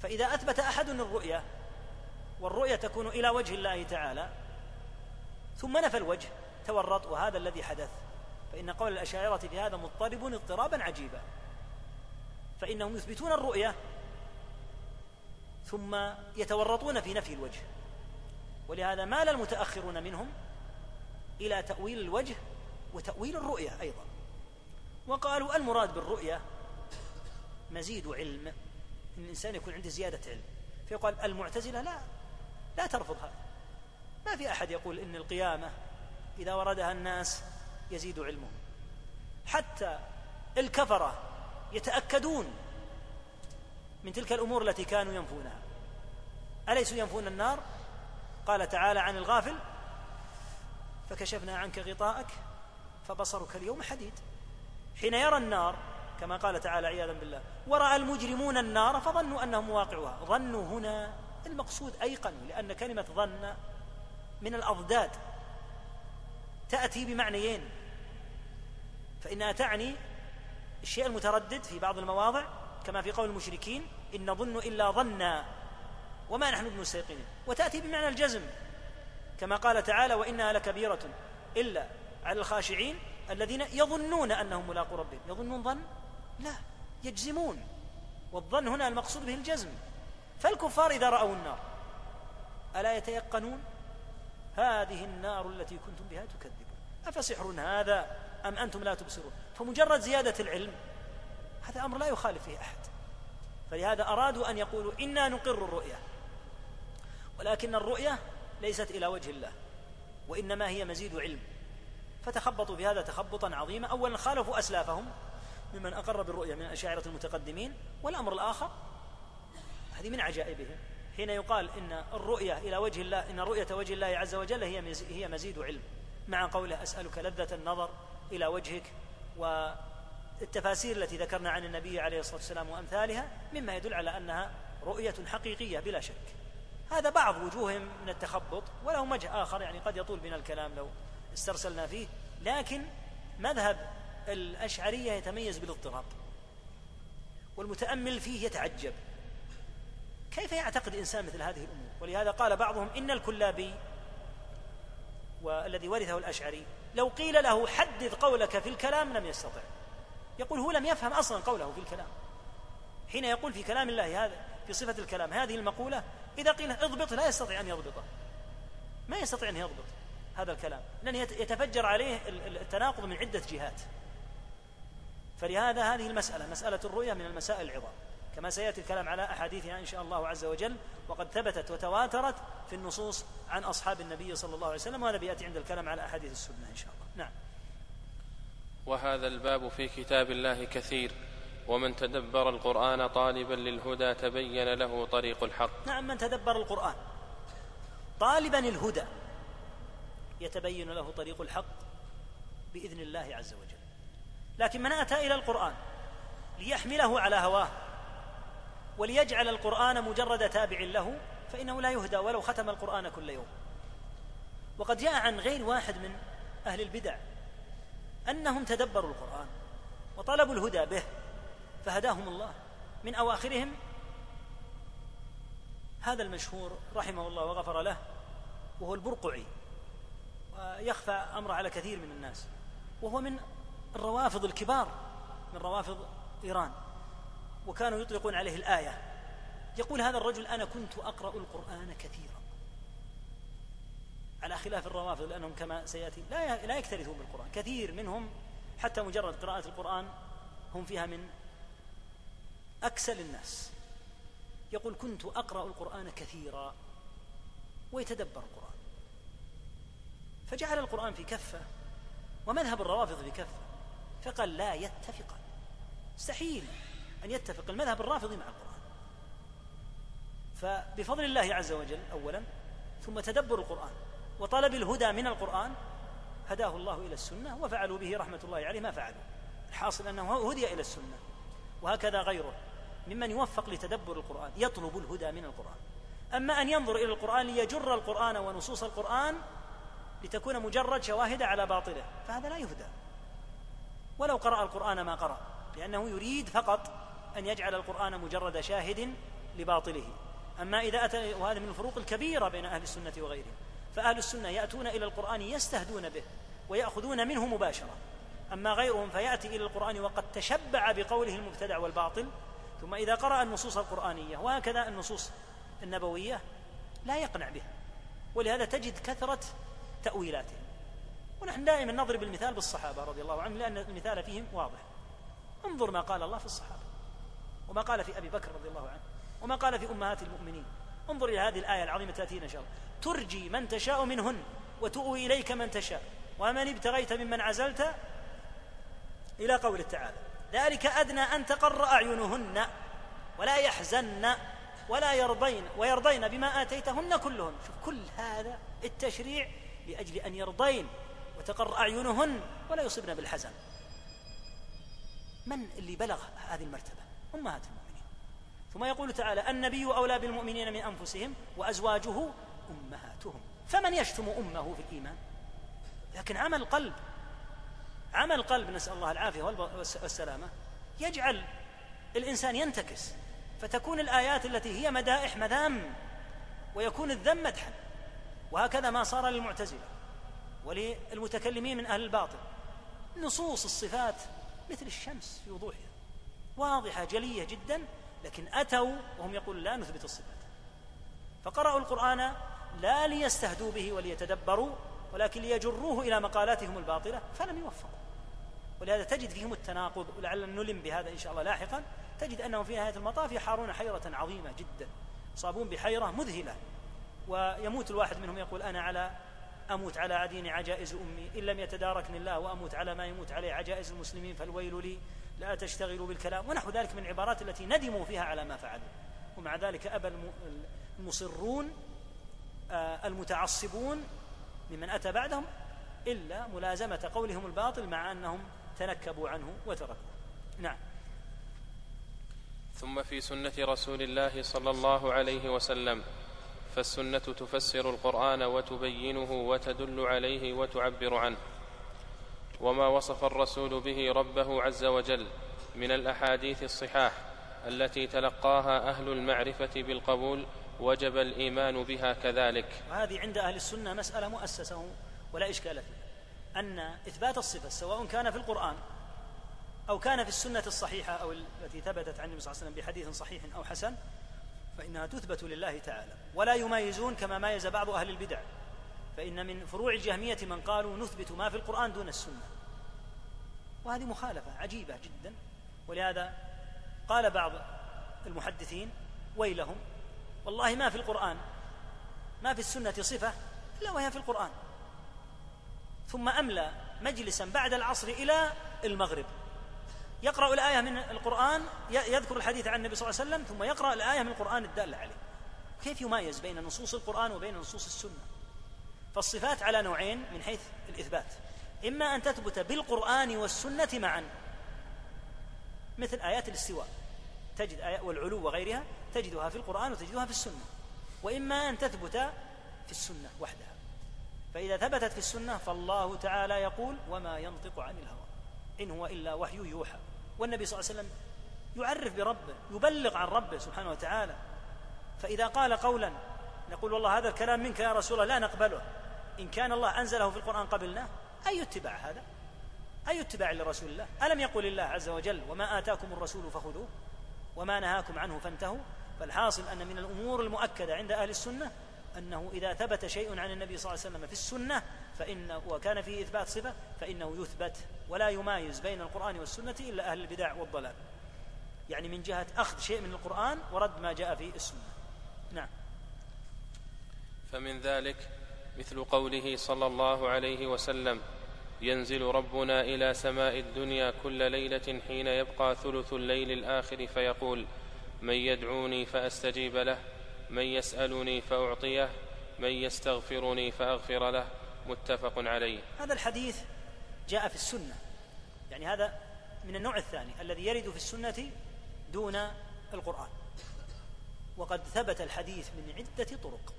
فإذا أثبت أحد الرؤية والرؤية تكون إلى وجه الله تعالى ثم نفى الوجه تورط وهذا الذي حدث. فإن قول الأشاعرة في هذا مضطرب اضطرابا عجيبا. فإنهم يثبتون الرؤية ثم يتورطون في نفي الوجه. ولهذا مال المتأخرون منهم إلى تأويل الوجه وتأويل الرؤية أيضا. وقالوا المراد بالرؤية مزيد علم. إن الإنسان يكون عنده زيادة علم. فيقال المعتزلة لا لا ترفض هذا ما في أحد يقول إن القيامة إذا وردها الناس يزيد علمهم. حتى الكفرة يتأكدون من تلك الأمور التي كانوا ينفونها. أليسوا ينفون النار؟ قال تعالى عن الغافل فكشفنا عنك غطاءك فبصرك اليوم حديد. حين يرى النار كما قال تعالى عياذا بالله. ورأى المجرمون النار فظنوا أنهم مواقعها ظنوا هنا المقصود أيقنوا لأن كلمة ظن من الأضداد تأتي بمعنيين. فإنها تعني الشيء المتردد في بعض المواضع كما في قول المشركين إن نظن إلا ظنا وما نحن بمستيقنين وتأتي بمعنى الجزم كما قال تعالى وإنها لكبيرة إلا على الخاشعين الذين يظنون أنهم ملاقو ربهم. يظنون ظن لا يجزمون. والظن هنا المقصود به الجزم. فالكفار إذا رأوا النار ألا يتيقنون؟ هذه النار التي كنتم بها تكذبون. أفسحر هذا أم أنتم لا تبصرون؟ فمجرد زيادة العلم هذا أمر لا يخالف فيه أحد. فلهذا أرادوا أن يقولوا إنا نقر الرؤية. ولكن الرؤية ليست إلى وجه الله وإنما هي مزيد علم. فتخبطوا في هذا تخبطا عظيما. أولا خالفوا أسلافهم ممن أقر بالرؤية من الأشاعرة المتقدمين والأمر الآخر. هذه من عجائبهم. حين يقال إن الرؤية إلى وجه الله إن رؤية وجه الله عز وجل هي هي مزيد علم. مع قوله أسألك لذة النظر إلى وجهك والتفاسير التي ذكرنا عن النبي عليه الصلاة والسلام وأمثالها مما يدل على أنها رؤية حقيقية بلا شك. هذا بعض وجوههم من التخبط وله وجه آخر يعني قد يطول بنا الكلام لو استرسلنا فيه. لكن مذهب الأشعرية يتميز بالاضطراب والمتأمل فيه يتعجب. كيف يعتقد إنسان مثل هذه الأمور؟ ولهذا قال بعضهم إن الكلابي والذي ورثه الأشعري لو قيل له حدث قولك في الكلام لم يستطع. يقول هو لم يفهم أصلا قوله في الكلام. حين يقول في كلام الله هذا في صفة الكلام هذه المقولة إذا قيل اضبط لا يستطيع أن يضبطه ما يستطيع أن يضبط هذا الكلام لأن يتفجر عليه التناقض من عدة جهات. فلهذا هذه المسألة مسألة الرؤية من المسائل العظام. كما سيأتي الكلام على أحاديثها إن شاء الله عز وجل وقد ثبتت وتواترت في النصوص عن أصحاب النبي صلى الله عليه وسلم وهذا بيأتي عند الكلام على أحاديث السنة إن شاء الله. نعم. وهذا الباب في كتاب الله كثير ومن تدبر القرآن طالبا للهدى تبين له طريق الحق. نعم من تدبر القرآن طالبا الهدى يتبين له طريق الحق بإذن الله عز وجل. لكن من أتى إلى القرآن ليحمله على هواه وليجعل القرآن مجرد تابع له فإنه لا يهدى ولو ختم القرآن كل يوم. وقد جاء عن غير واحد من أهل البدع أنهم تدبروا القرآن وطلبوا الهدى به فهداهم الله. من أواخرهم هذا المشهور رحمه الله وغفر له وهو البرقعي ويخفى أمره على كثير من الناس وهو من الروافض الكبار من روافض إيران وكانوا يطلقون عليه الآية. يقول هذا الرجل أنا كنت أقرأ القرآن كثيرا. على خلاف الروافض لأنهم كما سيأتي لا لا يكترثون بالقرآن. كثير منهم حتى مجرد قراءة القرآن هم فيها من أكسل الناس. يقول كنت أقرأ القرآن كثيرا ويتدبر القرآن. فجعل القرآن في كفة ومذهب الروافض في كفة. فقال لا يتفقان مستحيل أن يتفق. المذهب الرافضي مع القرآن. فبفضل الله عز وجل أولا ثم تدبر القرآن. وطلب الهدى من القرآن هداه الله إلى السنة وفعلوا به رحمة الله عليه ما فعلوا. الحاصل أنه هدي إلى السنة. وهكذا غيره. ممن يوفق لتدبر القرآن يطلب الهدى من القرآن. أما أن ينظر إلى القرآن ليجر القرآن ونصوص القرآن لتكون مجرد شواهد على باطله فهذا لا يهدى. ولو قرأ القرآن ما قرأ لأنه يريد فقط أن يجعل القرآن مجرد شاهد لباطله. أما إذا أتى وهذا من الفروق الكبيرة بين أهل السنة وغيرهم. فأهل السنة يأتون إلى القرآن يستهدون به ويأخذون منه مباشرة. أما غيرهم فيأتي إلى القرآن وقد تشبع بقوله المبتدع والباطل. ثم إذا قرأ النصوص القرآنية وهكذا النصوص النبوية لا يقنع بها ولهذا تجد كثرة تأويلاته. ونحن دائما نضرب المثال بالصحابة رضي الله عنهم لأن المثال فيهم واضح. انظر ما قال الله في الصحابة وما قال في أبي بكر رضي الله عنه وما قال في أمهات المؤمنين. انظر إلى هذه الآية العظيمة تأتينا إن شاء الله. ترجي من تشاء منهن وتؤوي إليك من تشاء. ومن ابتغيت ممن عزلت إلى قوله تعالى ذلك أدنى أن تقر أعينهن ولا يحزن ولا يرضين ويرضين بما آتيتهن كلهن. شوف كل هذا التشريع لأجل أن يرضين. وتقر أعينهن ولا يصبن بالحزن. من اللي بلغ هذه المرتبة؟ أمهات المؤمنين. ثم يقول تعالى النبي أولى بالمؤمنين من أنفسهم وأزواجه أمهاتهم. فمن يشتم أمه في الإيمان؟ لكن عمل قلب. عمل قلب نسأل الله العافية والسلامة يجعل الإنسان ينتكس. فتكون الآيات التي هي مدائح مذام ويكون الذم مدحا. وهكذا ما صار للمعتزلة. وللمتكلمين من أهل الباطل نصوص الصفات مثل الشمس في وضوحها. واضحة جلية جدا لكن أتوا وهم يقولون لا نثبت الصفات. فقرأوا القرآن لا ليستهدوا به وليتدبروا ولكن ليجروه إلى مقالاتهم الباطلة فلم يوفقوا. ولهذا تجد فيهم التناقض ولعلنا نلم بهذا إن شاء الله لاحقا. تجد أنهم في نهاية المطاف يحارون حيرة عظيمة جدا. يصابون بحيرة مذهلة. ويموت الواحد منهم يقول أنا على أموت على عدين عجائز أمي. إن لم يتداركني الله وأموت على ما يموت عليه عجائز المسلمين فالويل لي لا تشتغلوا بالكلام. ونحو ذلك من العبارات التي ندموا فيها على ما فعلوا. ومع ذلك أبى المصرون آه، المتعصبون ممن أتى بعدهم إلا ملازمة قولهم الباطل مع أنهم تنكبوا عنه وتركوه. نعم. ثم في سنة رسول الله صلى الله عليه وسلم. فالسنة تفسر القرآن وتبينه وتدل عليه وتعبر عنه. وما وصف الرسول به ربه عز وجل من الأحاديث الصحاح التي تلقاها أهل المعرفة بالقبول وجب الإيمان بها كذلك. وهذه عند أهل السنة مسألة مؤسسة ولا إشكال فيها. أن إثبات الصفة سواء كان في القرآن أو كان في السنة الصحيحة أو التي ثبتت عن النبي صلى الله عليه وسلم بحديث صحيح أو حسن فإنها تثبت لله تعالى ولا يمايزون كما مايز بعض أهل البدع. فإن من فروع الجهمية من قالوا نثبت ما في القرآن دون السنة. وهذه مخالفة عجيبة جدا. ولهذا قال بعض المحدثين ويلهم والله ما في القرآن ما في السنة صفة إلا وهي في القرآن. ثم أملى مجلسا بعد العصر إلى المغرب. يقرأ الآية من القرآن يذكر الحديث عن النبي صلى الله عليه وسلم ثم يقرأ الآية من القرآن الدالة عليه. كيف يميز بين نصوص القرآن وبين نصوص السنة؟ فالصفات على نوعين من حيث الإثبات. إما أن تثبت بالقرآن والسنة معا مثل آيات الاستواء. تجد آيات والعلو وغيرها تجدها في القرآن وتجدها في السنة. وإما أن تثبت في السنة وحدها. فإذا ثبتت في السنة فالله تعالى يقول وما ينطق عن الهوى. إن هو إلا وحي يوحى. والنبي صلى الله عليه وسلم يعرف بربه يبلغ عن ربه سبحانه وتعالى. فإذا قال قولا نقول والله هذا الكلام منك يا رسول الله لا نقبله. إن كان الله أنزله في القرآن قبلناه أي اتباع هذا؟ أي اتباع لرسول الله؟ ألم يقل الله عز وجل وما آتاكم الرسول فخذوه وما نهاكم عنه فانتهوا فالحاصل أن من الأمور المؤكدة عند أهل السنة أنه إذا ثبت شيء عن النبي صلى الله عليه وسلم في السنة فإن وكان فيه إثبات صفة فإنه يثبت ولا يمايز بين القرآن والسنة إلا أهل البدع والضلال. يعني من جهة أخذ شيء من القرآن ورد ما جاء في السنة. نعم. فمن ذلك مثل قوله صلى الله عليه وسلم ينزل ربنا إلى سماء الدنيا كل ليلة حين يبقى ثلث الليل الآخر فيقول من يدعوني فأستجيب له من يسألني فأعطيه من يستغفرني فأغفر له متفق عليه. هذا الحديث جاء في السنة. يعني هذا من النوع الثاني الذي يرد في السنة دون القرآن. وقد ثبت الحديث من عدة طرق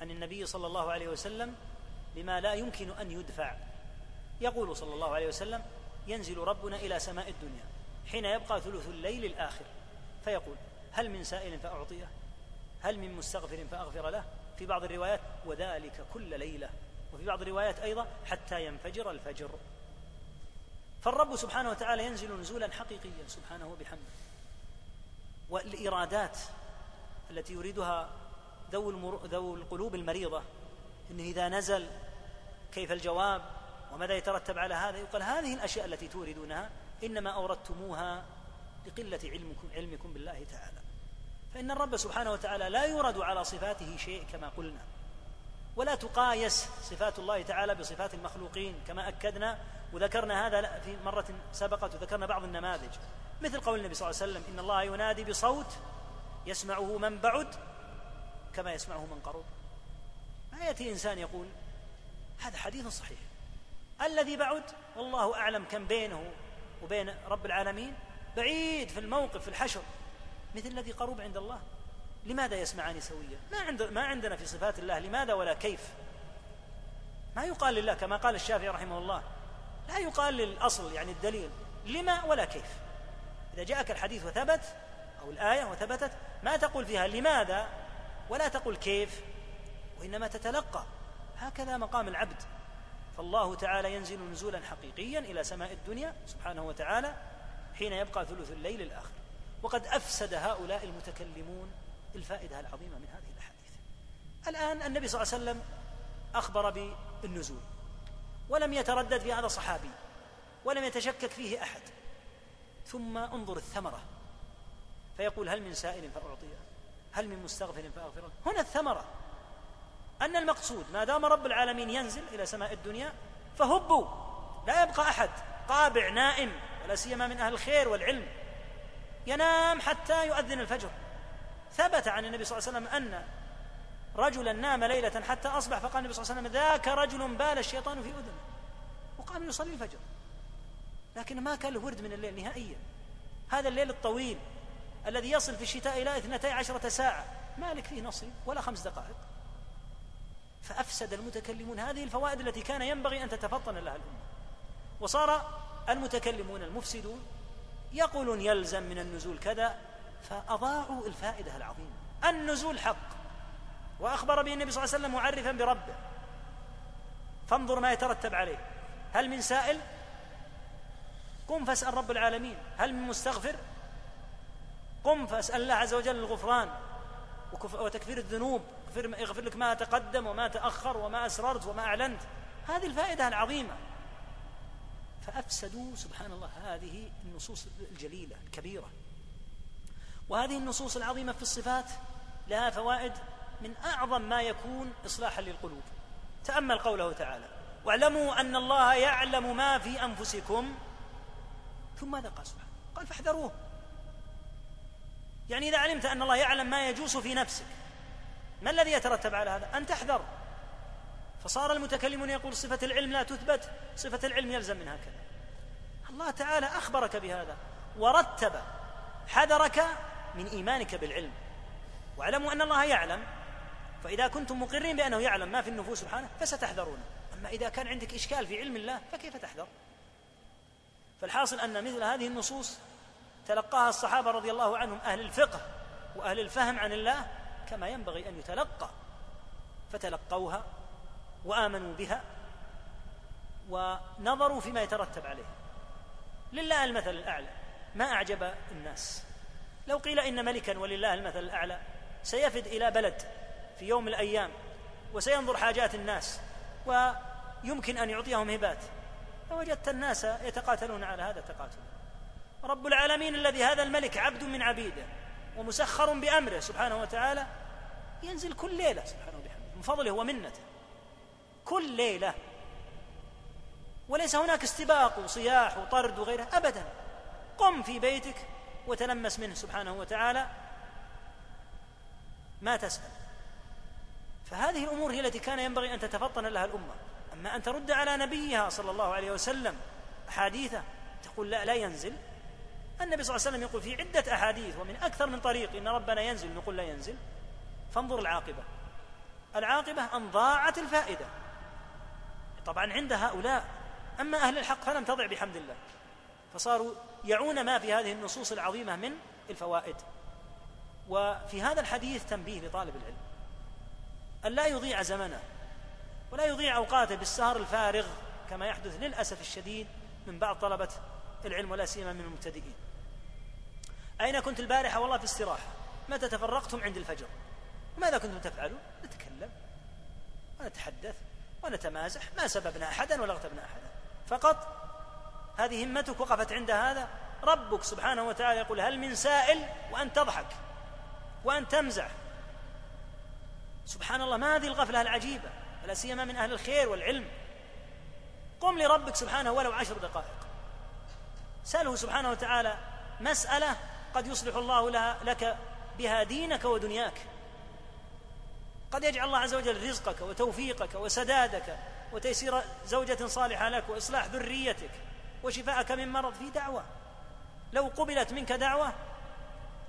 عن النبي صلى الله عليه وسلم بما لا يمكن أن يدفع. يقول صلى الله عليه وسلم ينزل ربنا إلى سماء الدنيا حين يبقى ثلث الليل الآخر. فيقول هل من سائل فأعطيه؟ هل من مستغفر فأغفر له؟ في بعض الروايات وذلك كل ليلة. وفي بعض الروايات أيضا حتى ينفجر الفجر. فالرب سبحانه وتعالى ينزل نزولا حقيقيا سبحانه وبحمده. والإرادات التي يريدها ذو, المر... القلوب المريضة إنه إذا نزل كيف الجواب؟ وماذا يترتب على هذا؟ يقال هذه الأشياء التي توردونها إنما أوردتموها لقلة علمكم, علمكم بالله تعالى. فإن الرب سبحانه وتعالى لا يورد على صفاته شيء كما قلنا. ولا تقايس صفات الله تعالى بصفات المخلوقين كما أكدنا وذكرنا هذا في مرة سبقت وذكرنا بعض النماذج. مثل قول النبي صلى الله عليه وسلم إن الله ينادي بصوت يسمعه من بعد كما يسمعه من قرب. ما يأتي إنسان يقول هذا حديث صحيح. الذي بعد والله أعلم كم بينه وبين رب العالمين بعيد في الموقف في الحشر مثل الذي قرب عند الله. لماذا يسمعان سويا؟ ما, عند ما عندنا في صفات الله لماذا ولا كيف؟ ما يقال لله كما قال الشافعي رحمه الله. لا يقال للأصل يعني الدليل لما ولا كيف. إذا جاءك الحديث وثبت أو الآية وثبتت ما تقول فيها لماذا ولا تقول كيف وإنما تتلقى. هكذا مقام العبد. فالله تعالى ينزل نزولا حقيقيا إلى سماء الدنيا سبحانه وتعالى حين يبقى ثلث الليل الآخر. وقد أفسد هؤلاء المتكلمون الفائدة العظيمة من هذه الأحاديث. الآن النبي صلى الله عليه وسلم أخبر بالنزول ولم يتردد في هذا الصحابي ولم يتشكك فيه أحد. ثم انظر الثمرة فيقول هل من سائل فأعطيه هل من مستغفر فأغفر له هنا الثمرة. أن المقصود ما دام رب العالمين ينزل إلى سماء الدنيا فهبوا لا يبقى أحد قابع نائم ولا سيما من أهل الخير والعلم. ينام حتى يؤذن الفجر. ثبت عن النبي صلى الله عليه وسلم أن رجلا نام ليلة حتى أصبح فقال النبي صلى الله عليه وسلم ذاك رجل بال الشيطان في أذنه. وقام يصلي الفجر. لكن ما كان له ورد من الليل نهائيا. هذا الليل الطويل الذي يصل في الشتاء إلى اثنتي عشرة ساعة. ما لك فيه نصيب ولا خمس دقائق. فأفسد المتكلمون هذه الفوائد التي كان ينبغي أن تتفطن لها الأمة. وصار المتكلمون المفسدون يقولون يلزم من النزول كذا فأضاعوا الفائدة العظيمة. النزول حق. وأخبر به النبي صلى الله عليه وسلم معرفا بربه. فانظر ما يترتب عليه. هل من سائل؟ قم فاسأل رب العالمين. هل من مستغفر؟ قم فاسأل الله عز وجل الغفران. وتكفير الذنوب. يغفر لك ما تقدم وما تأخر وما أسررت وما أعلنت. هذه الفائدة العظيمة. فأفسدوا سبحان الله هذه النصوص الجليلة الكبيرة. وهذه النصوص العظيمة في الصفات لها فوائد من أعظم ما يكون إصلاحا للقلوب. تأمل قوله تعالى واعلموا أن الله يعلم ما في أنفسكم ثم ماذا قال سبحانه. قال فاحذروه. يعني إذا علمت أن الله يعلم ما يجوس في نفسك ما الذي يترتب على هذا؟ أن تحذر. فصار المتكلمون يقول صفة العلم لا تثبت صفة العلم يلزم منها كذا الله تعالى أخبرك بهذا ورتب حذرك من إيمانك بالعلم. واعلموا أن الله يعلم. فإذا كنتم مقرين بأنه يعلم ما في النفوس سبحانه فستحذرون. أما إذا كان عندك إشكال في علم الله فكيف تحذر؟ فالحاصل أن مثل هذه النصوص تلقاها الصحابة رضي الله عنهم أهل الفقه وأهل الفهم عن الله كما ينبغي أن يتلقى. فتلقوها وآمنوا بها ونظروا فيما يترتب عليه. لله المثل الأعلى. ما أعجب الناس. لو قيل إن ملكا ولله المثل الأعلى سيفد إلى بلد في يوم من الأيام وسينظر حاجات الناس ويمكن أن يعطيهم هبات. لوجدت الناس يتقاتلون على هذا التقاتل. رب العالمين الذي هذا الملك عبد من عبيده ومسخر بأمره سبحانه وتعالى ينزل كل ليلة سبحانه وبحمده من فضله ومنته. كل ليلة. وليس هناك استباق وصياح وطرد وغيره ابدا. قم في بيتك وتلمس منه سبحانه وتعالى ما تسأل. فهذه الأمور هي التي كان ينبغي أن تتفطن لها الأمة. أما أن ترد على نبيها صلى الله عليه وسلم أحاديثه تقول لا لا ينزل. النبي صلى الله عليه وسلم يقول في عدة أحاديث ومن أكثر من طريق إن ربنا ينزل نقول لا ينزل. فانظر العاقبة. العاقبة أن ضاعت الفائدة. طبعا عند هؤلاء أما أهل الحق فلم تضع بحمد الله. فصاروا يعون ما في هذه النصوص العظيمة من الفوائد. وفي هذا الحديث تنبيه لطالب العلم. أن لا يضيع زمنه ولا يضيع أوقاته بالسهر الفارغ كما يحدث للأسف الشديد من بعض طلبة العلم ولا سيما من المبتدئين. أين كنت البارحة؟ والله في استراحة. متى تفرقتم عند الفجر؟ ماذا كنتم تفعلون؟ نتكلم ونتحدث ونتمازح ما سببنا أحدا ولا اغتبنا أحدا. فقط هذه همتك وقفت عند هذا؟ ربك سبحانه وتعالى يقول هل من سائل وأن تضحك وأن تمزح؟ سبحان الله ما هذه الغفلة العجيبة ولا سيما من أهل الخير والعلم. قم لربك سبحانه ولو عشر دقائق. سأله سبحانه وتعالى مسألة قد يصلح الله لها لك بها دينك ودنياك. قد يجعل الله عز وجل رزقك وتوفيقك وسدادك وتيسير زوجة صالحة لك وإصلاح ذريتك. وشفاءك من مرض في دعوة. لو قبلت منك دعوة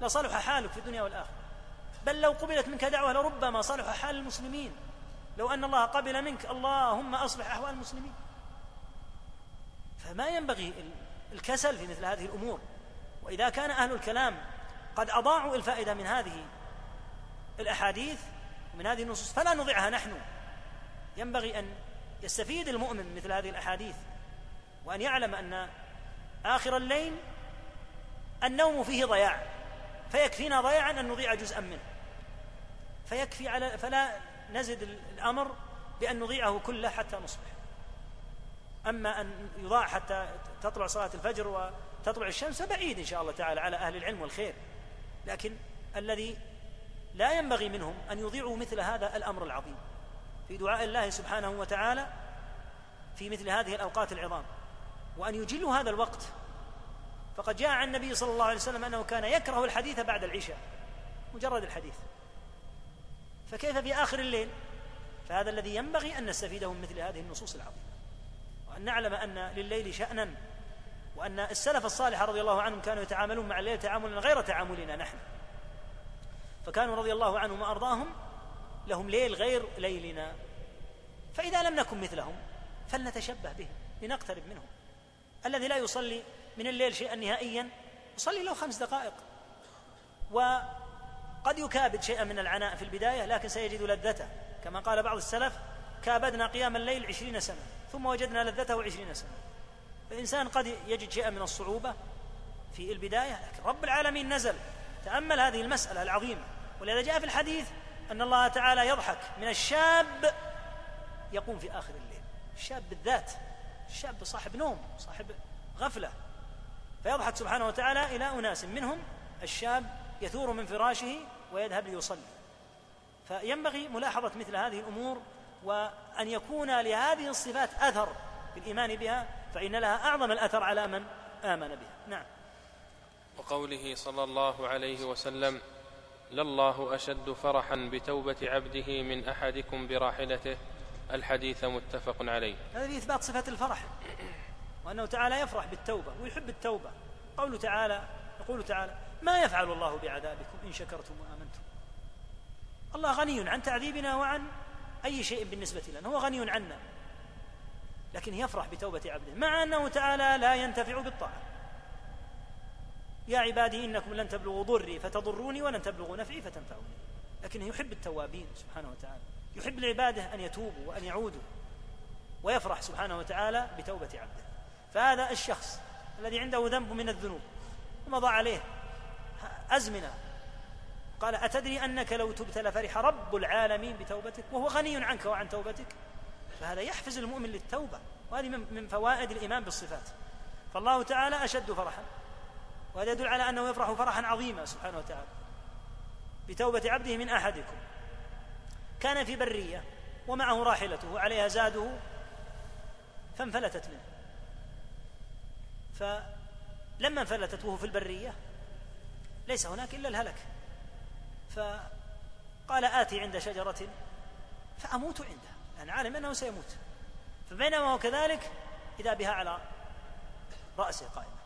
لصلح حالك في الدنيا والآخرة. بل لو قبلت منك دعوة لربما صلح حال المسلمين. لو أن الله قبل منك اللهم أصلح أحوال المسلمين. فما ينبغي الكسل في مثل هذه الأمور. وإذا كان أهل الكلام قد أضاعوا الفائدة من هذه الأحاديث ومن هذه النصوص فلا نضيعها نحن. ينبغي أن يستفيد المؤمن من مثل هذه الأحاديث. وأن يعلم أن آخر الليل النوم فيه ضياع فيكفينا ضياعا أن نضيع جزءا منه. فيكفي على فلا نزد الأمر بأن نضيعه كله حتى نصبح. أما أن يضاع حتى تطلع صلاة الفجر وتطلع الشمس فبعيد إن شاء الله تعالى على أهل العلم والخير. لكن الذي لا ينبغي منهم أن يضيعوا مثل هذا الأمر العظيم. في دعاء الله سبحانه وتعالى في مثل هذه الأوقات العظام. وأن يجلوا هذا الوقت. فقد جاء عن النبي صلى الله عليه وسلم أنه كان يكره الحديث بعد العشاء مجرد الحديث. فكيف في آخر الليل؟ فهذا الذي ينبغي أن نستفيده من مثل هذه النصوص العظيمة. وأن نعلم أن لليل شأنا وأن السلف الصالح رضي الله عنهم كانوا يتعاملون مع الليل تعاملا غير تعاملنا نحن. فكانوا رضي الله عنهم وأرضاهم لهم ليل غير ليلنا. فإذا لم نكن مثلهم فلنتشبه بهم لنقترب منهم. الذي لا يصلي من الليل شيئا نهائيا يصلي له خمس دقائق. وقد يكابد شيئا من العناء في البداية لكن سيجد لذته. كما قال بعض السلف كابدنا قيام الليل عشرين سنة ثم وجدنا لذته عشرين سنة. فالإنسان قد يجد شيئا من الصعوبة في البداية لكن رب العالمين نزل تأمل هذه المسألة العظيمة. ولذا جاء في الحديث أن الله تعالى يضحك من الشاب يقوم في آخر الليل. الشاب بالذات الشاب صاحب نوم صاحب غفلة. فيضحك سبحانه وتعالى إلى أناس منهم الشاب يثور من فراشه ويذهب ليصلي. فينبغي ملاحظة مثل هذه الأمور وأن يكون لهذه الصفات أثر في الإيمان بها فإن لها أعظم الأثر على من آمن بها. نعم. وقوله صلى الله عليه وسلم لله أشد فرحا بتوبة عبده من أحدكم براحلته الحديث متفق عليه. هذا في إثبات صفة الفرح. وأنه تعالى يفرح بالتوبة ويحب التوبة. قوله تعالى يقول تعالى ما يفعل الله بعذابكم إن شكرتم وآمنتم. الله غني عن تعذيبنا وعن أي شيء بالنسبة لنا. هو غني عنا. لكن يفرح بتوبة عبده. مع أنه تعالى لا ينتفع بالطاعة. يا عبادي إنكم لن تبلغوا ضري فتضروني ولن تبلغوا نفعي فتنفعوني. لكنه يحب التوابين سبحانه وتعالى. يحب العبادة أن يتوبوا وأن يعودوا ويفرح سبحانه وتعالى بتوبة عبده. فهذا الشخص الذي عنده ذنب من الذنوب ومضى عليه أزمنة. قال أتدري أنك لو تبت لفرح رب العالمين بتوبتك وهو غني عنك وعن توبتك؟ فهذا يحفز المؤمن للتوبة وهذه من فوائد الإيمان بالصفات. فالله تعالى أشد فرحا وهذا يدل على أنه يفرح فرحا عظيما سبحانه وتعالى بتوبة عبده من أحدكم. كان في برية ومعه راحلته وعليها زاده فانفلتت منه. فلما انفلتت وهو في البرية ليس هناك إلا الهلك. فقال آتي عند شجرة فأموت عندها لأن عالم أنه سيموت. فبينما هو كذلك إذا بها على رأسه قائمة.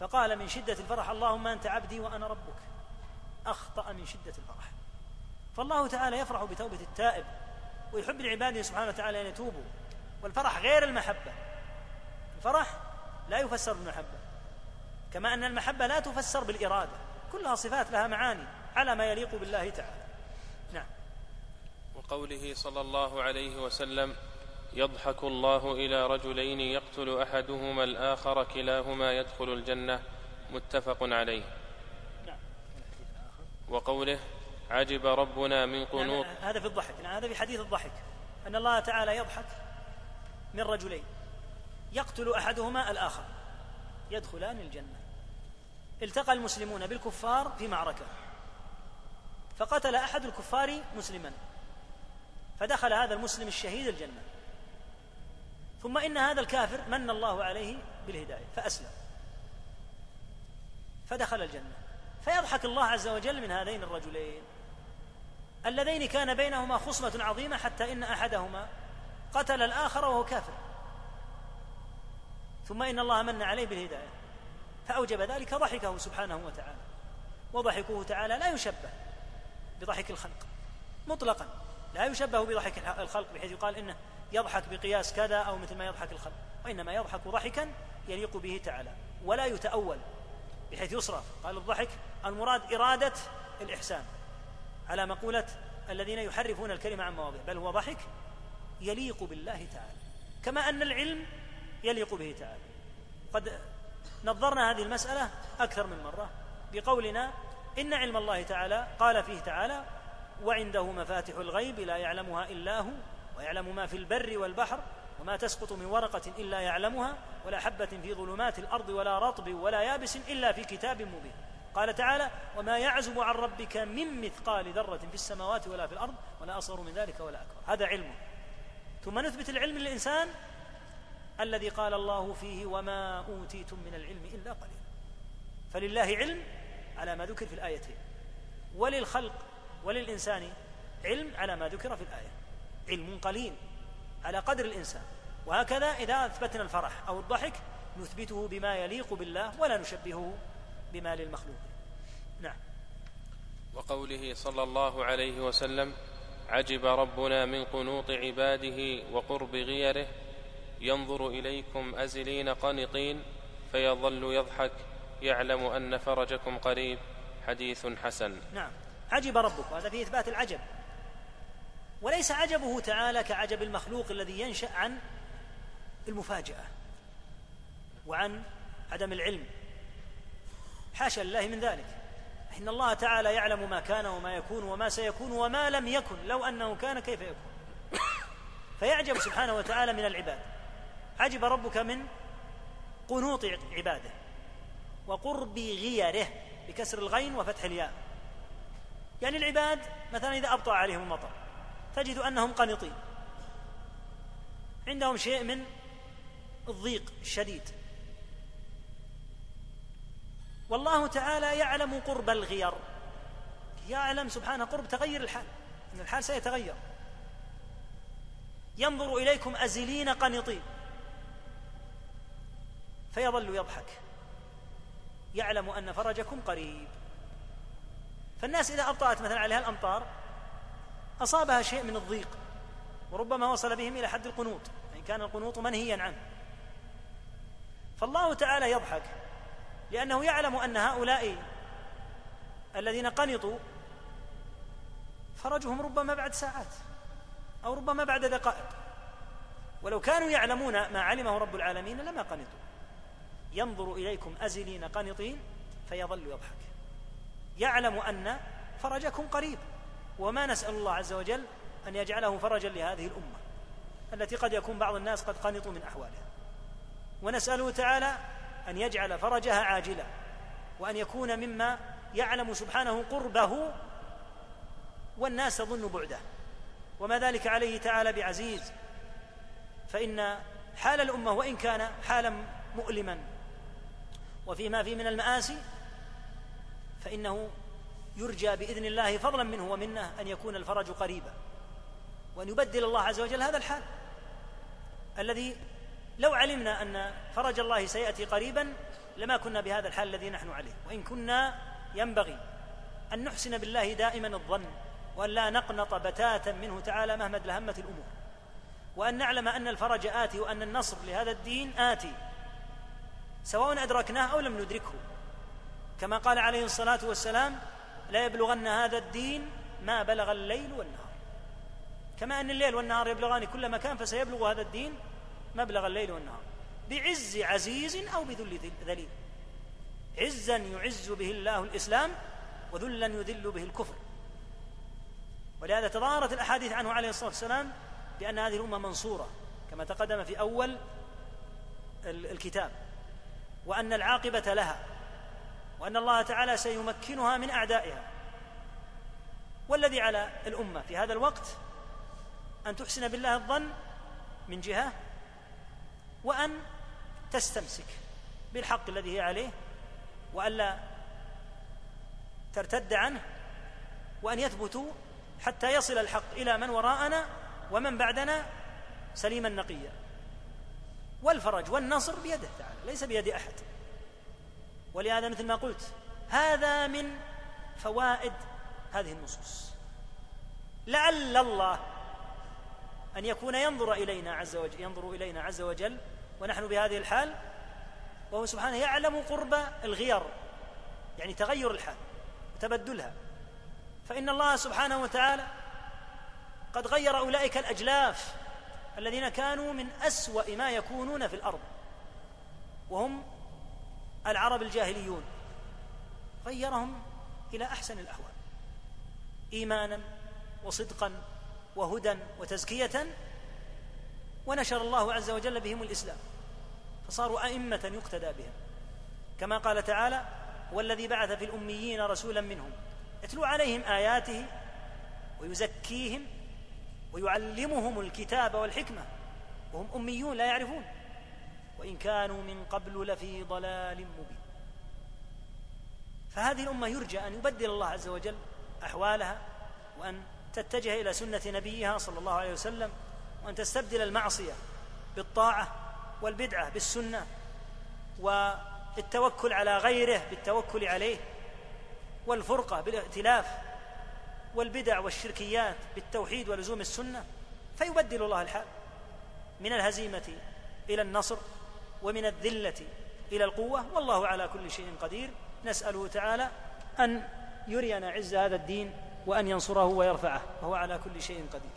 فقال من شدة الفرح اللهم أنت عبدي وأنا ربك. أخطأ من شدة الفرح. فالله تعالى يفرح بتوبة التائب ويحب لعباده سبحانه وتعالى أن يتوبوا. والفرح غير المحبة. الفرح لا يفسر بالمحبة. كما أن المحبة لا تفسر بالإرادة. كلها صفات لها معاني على ما يليق بالله تعالى. نعم. وقوله صلى الله عليه وسلم يضحك الله إلى رجلين يقتل أحدهما الآخر كلاهما يدخل الجنة. متفق عليه. نعم. وقوله عجب ربنا من قنوط. يعني هذا في الضحك يعني هذا في حديث الضحك. أن الله تعالى يضحك من رجلين. يقتل أحدهما الآخر. يدخلان الجنة. التقى المسلمون بالكفار في معركة. فقتل أحد الكفار مسلما. فدخل هذا المسلم الشهيد الجنة. ثم إن هذا الكافر من الله عليه بالهداية. فأسلم. فدخل الجنة. فيضحك الله عز وجل من هذين الرجلين. اللذين كان بينهما خصمة عظيمة حتى إن أحدهما قتل الآخر وهو كافر. ثم إن الله من عليه بالهداية. فأوجب ذلك ضحكه سبحانه وتعالى. وضحكه تعالى لا يشبه بضحك الخلق. مطلقا. لا يشبه بضحك الخلق بحيث يقال إنه يضحك بقياس كذا أو مثل ما يضحك الخلق. وإنما يضحك ضحكا يليق به تعالى. ولا يتأول بحيث يصرف. قال الضحك المراد إرادة الإحسان. على مقولة الذين يحرفون الكلمة عن مواضعه بل هو ضحك يليق بالله تعالى كما أن العلم يليق به تعالى. قد نظرنا هذه المسألة أكثر من مرة بقولنا إن علم الله تعالى قال فيه تعالى وعنده مفاتح الغيب لا يعلمها إلا هو ويعلم ما في البر والبحر وما تسقط من ورقة إلا يعلمها ولا حبة في ظلمات الأرض ولا رطب ولا يابس إلا في كتاب مبين قال تعالى وما يعزب عن ربك من مثقال ذرة في السماوات ولا في الأرض ولا أصغر من ذلك ولا أكبر. هذا علمه ثم نثبت العلم للإنسان الذي قال الله فيه وما أوتيتم من العلم إلا قليلا فلله علم على ما ذكر في الايتين وللخلق وللإنسان علم على ما ذكر في الآية. علم قليل على قدر الإنسان. وهكذا إذا أثبتنا الفرح أو الضحك نثبته بما يليق بالله ولا نشبهه بما للمخلوق. نعم. وقوله صلى الله عليه وسلم عجب ربنا من قنوط عباده وقرب غيره ينظر إليكم أزلين قنطين فيظل يضحك يعلم أن فرجكم قريب. حديث حسن. نعم. عجب ربك وهذا فيه إثبات العجب. وليس عجبه تعالى كعجب المخلوق الذي ينشأ عن المفاجأة وعن عدم العلم. حاشا لله من ذلك. إن الله تعالى يعلم ما كان وما يكون وما سيكون وما لم يكن لو أنه كان كيف يكون. فيعجب سبحانه وتعالى من العباد. عجب ربك من قنوط عباده وقرب غيره بكسر الغين وفتح الياء. يعني العباد مثلا إذا أبطأ عليهم المطر تجد أنهم قنطين. عندهم شيء من الضيق الشديد. والله تعالى يعلم قرب الغير. يعلم سبحانه قرب تغير الحال إن الحال سيتغير. ينظر إليكم أزلين قنطين. فيظل يضحك. يعلم أن فرجكم قريب. فالناس إذا أبطأت مثلا عليها الأمطار أصابها شيء من الضيق وربما وصل بهم إلى حد القنوط يعني كان القنوط منهيا عنه. فالله تعالى يضحك. لأنه يعلم أن هؤلاء الذين قنطوا فرجهم ربما بعد ساعات أو ربما بعد دقائق. ولو كانوا يعلمون ما علمه رب العالمين لما قنطوا. ينظر إليكم أزلين قنطين فيظل يضحك. يعلم أن فرجكم قريب. وما نسأل الله عز وجل أن يجعله فرجا لهذه الأمة التي قد يكون بعض الناس قد قنطوا من أحوالها. ونسأله تعالى أن يجعل فرجها عاجلا وأن يكون مما يعلم سبحانه قربه والناس تظن بعده. وما ذلك عليه تعالى بعزيز. فإن حال الأمة وإن كان حالا مؤلما. وفيما فيه من المآسي فإنه يرجى بإذن الله فضلا منه ومنه أن يكون الفرج قريبا وأن يبدل الله عز وجل هذا الحال. الذي لو علمنا أن فرج الله سيأتي قريبا لما كنا بهذا الحال الذي نحن عليه. وإن كنا ينبغي أن نحسن بالله دائما الظن وأن لا نقنط بتاتا منه تعالى مهما ادلهمت الأمور. وأن نعلم أن الفرج آتي وأن النصر لهذا الدين آتي سواء أدركناه أو لم ندركه. كما قال عليه الصلاة والسلام لا يبلغن هذا الدين ما بلغ الليل والنهار. كما أن الليل والنهار يبلغان كل مكان فسيبلغ هذا الدين مبلغ الليل والنهار بعز عزيز أو بذل ذليل. عزا يعز به الله الإسلام وذلا يذل به الكفر. ولهذا تظاهرت الأحاديث عنه عليه الصلاة والسلام بأن هذه الأمة منصورة كما تقدم في أول الكتاب وأن العاقبة لها وأن الله تعالى سيمكنها من أعدائها. والذي على الأمة في هذا الوقت أن تحسن بالله الظن من جهة وأن تستمسك بالحق الذي هي عليه وألا ترتد عنه وأن يثبتوا حتى يصل الحق إلى من وراءنا ومن بعدنا سليما نقيا. والفرج والنصر بيده تعالى ليس بيد أحد. ولهذا مثل ما قلت هذا من فوائد هذه النصوص. لعل الله أن يكون ينظر إلينا عز وجل ينظر إلينا عز وجل ونحن بهذه الحال وهو سبحانه يعلم قرب الغير يعني تغير الحال وتبدلها. فإن الله سبحانه وتعالى قد غير أولئك الأجلاف الذين كانوا من أسوأ ما يكونون في الأرض وهم العرب الجاهليون. غيرهم إلى أحسن الأحوال إيمانا وصدقا وهدى وتزكية ونشر الله عز وجل بهم الإسلام فصاروا أئمة يقتدى بهم. كما قال تعالى والذي بعث في الأميين رسولا منهم يتلو عليهم آياته ويزكيهم ويعلمهم الكتاب والحكمة وهم أميون لا يعرفون. وإن كانوا من قبل لفي ضلال مبين. فهذه الأمة يرجى أن يبدل الله عز وجل أحوالها وأن تتجه إلى سنة نبيها صلى الله عليه وسلم وأن تستبدل المعصية بالطاعة والبدعة بالسنة والتوكل على غيره بالتوكل عليه والفرقة بالائتلاف والبدع والشركيات بالتوحيد ولزوم السنة فيبدل الله الحال من الهزيمة إلى النصر ومن الذلة إلى القوة. والله على كل شيء قدير. نسأله تعالى أن يرينا عز هذا الدين وأن ينصره ويرفعه وهو على كل شيء قدير.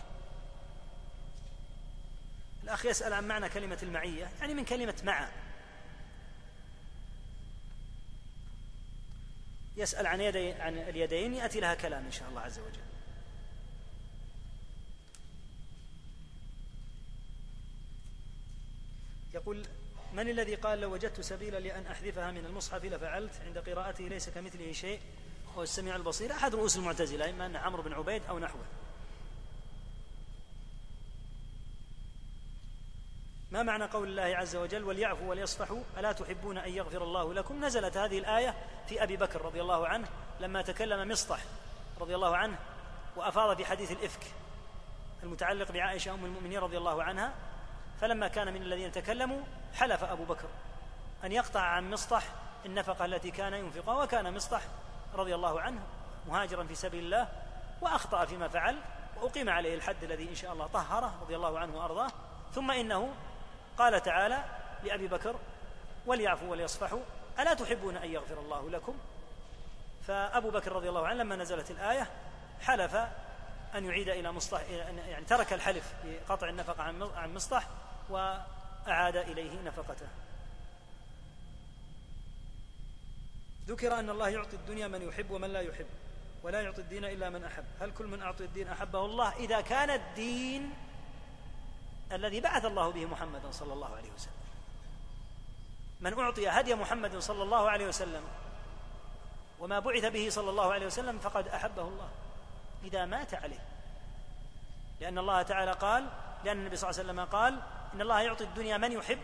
الأخ يسأل عن معنى كلمة المعية يعني من كلمة مع. يسأل عن يدي عن اليدين يأتي لها كلام إن شاء الله عز وجل. يقول من الذي قال لو وجدت سبيلا لأن أحذفها من المصحف لفعلت؟ عند قراءته ليس كمثله شيء. هو السميع البصير أحد رؤوس المعتزلة إما أن عمرو بن عبيد أو نحوه. ما معنى قول الله عز وجل وليعفوا وليصفحوا ألا تحبون أن يغفر الله لكم؟ نزلت هذه الآية في أبي بكر رضي الله عنه لما تكلم مصطح رضي الله عنه وأفاض في حديث الإفك المتعلق بعائشة أم المؤمنين رضي الله عنها فلما كان من الذين تكلموا حلف أبو بكر أن يقطع عن مصطح النفقة التي كان ينفقها وكان مصطح رضي الله عنه مهاجرا في سبيل الله وأخطأ فيما فعل وأقيم عليه الحد الذي إن شاء الله طهره رضي الله عنه وأرضاه. ثم إنه قال تعالى لأبي بكر وليعفوا وليصفحوا ألا تحبون أن يغفر الله لكم؟ فأبو بكر رضي الله عنه لما نزلت الآية حلف أن يعيد إلى مصطح يعني ترك الحلف بقطع النفقة عن مصطح وأعاد إليه نفقته. ذكر أن الله يعطي الدنيا من يحب ومن لا يحب ولا يعطي الدين إلا من أحب. هل كل من أعطي الدين أحبه الله؟ إذا كان الدين الذي بعث الله به محمدا صلى الله عليه وسلم. من أعطي هدي محمد صلى الله عليه وسلم وما بعث به صلى الله عليه وسلم فقد أحبه الله. إذا مات عليه. لأن الله تعالى قال لأن النبي صلى الله عليه وسلم قال إن الله يعطي الدنيا من يحب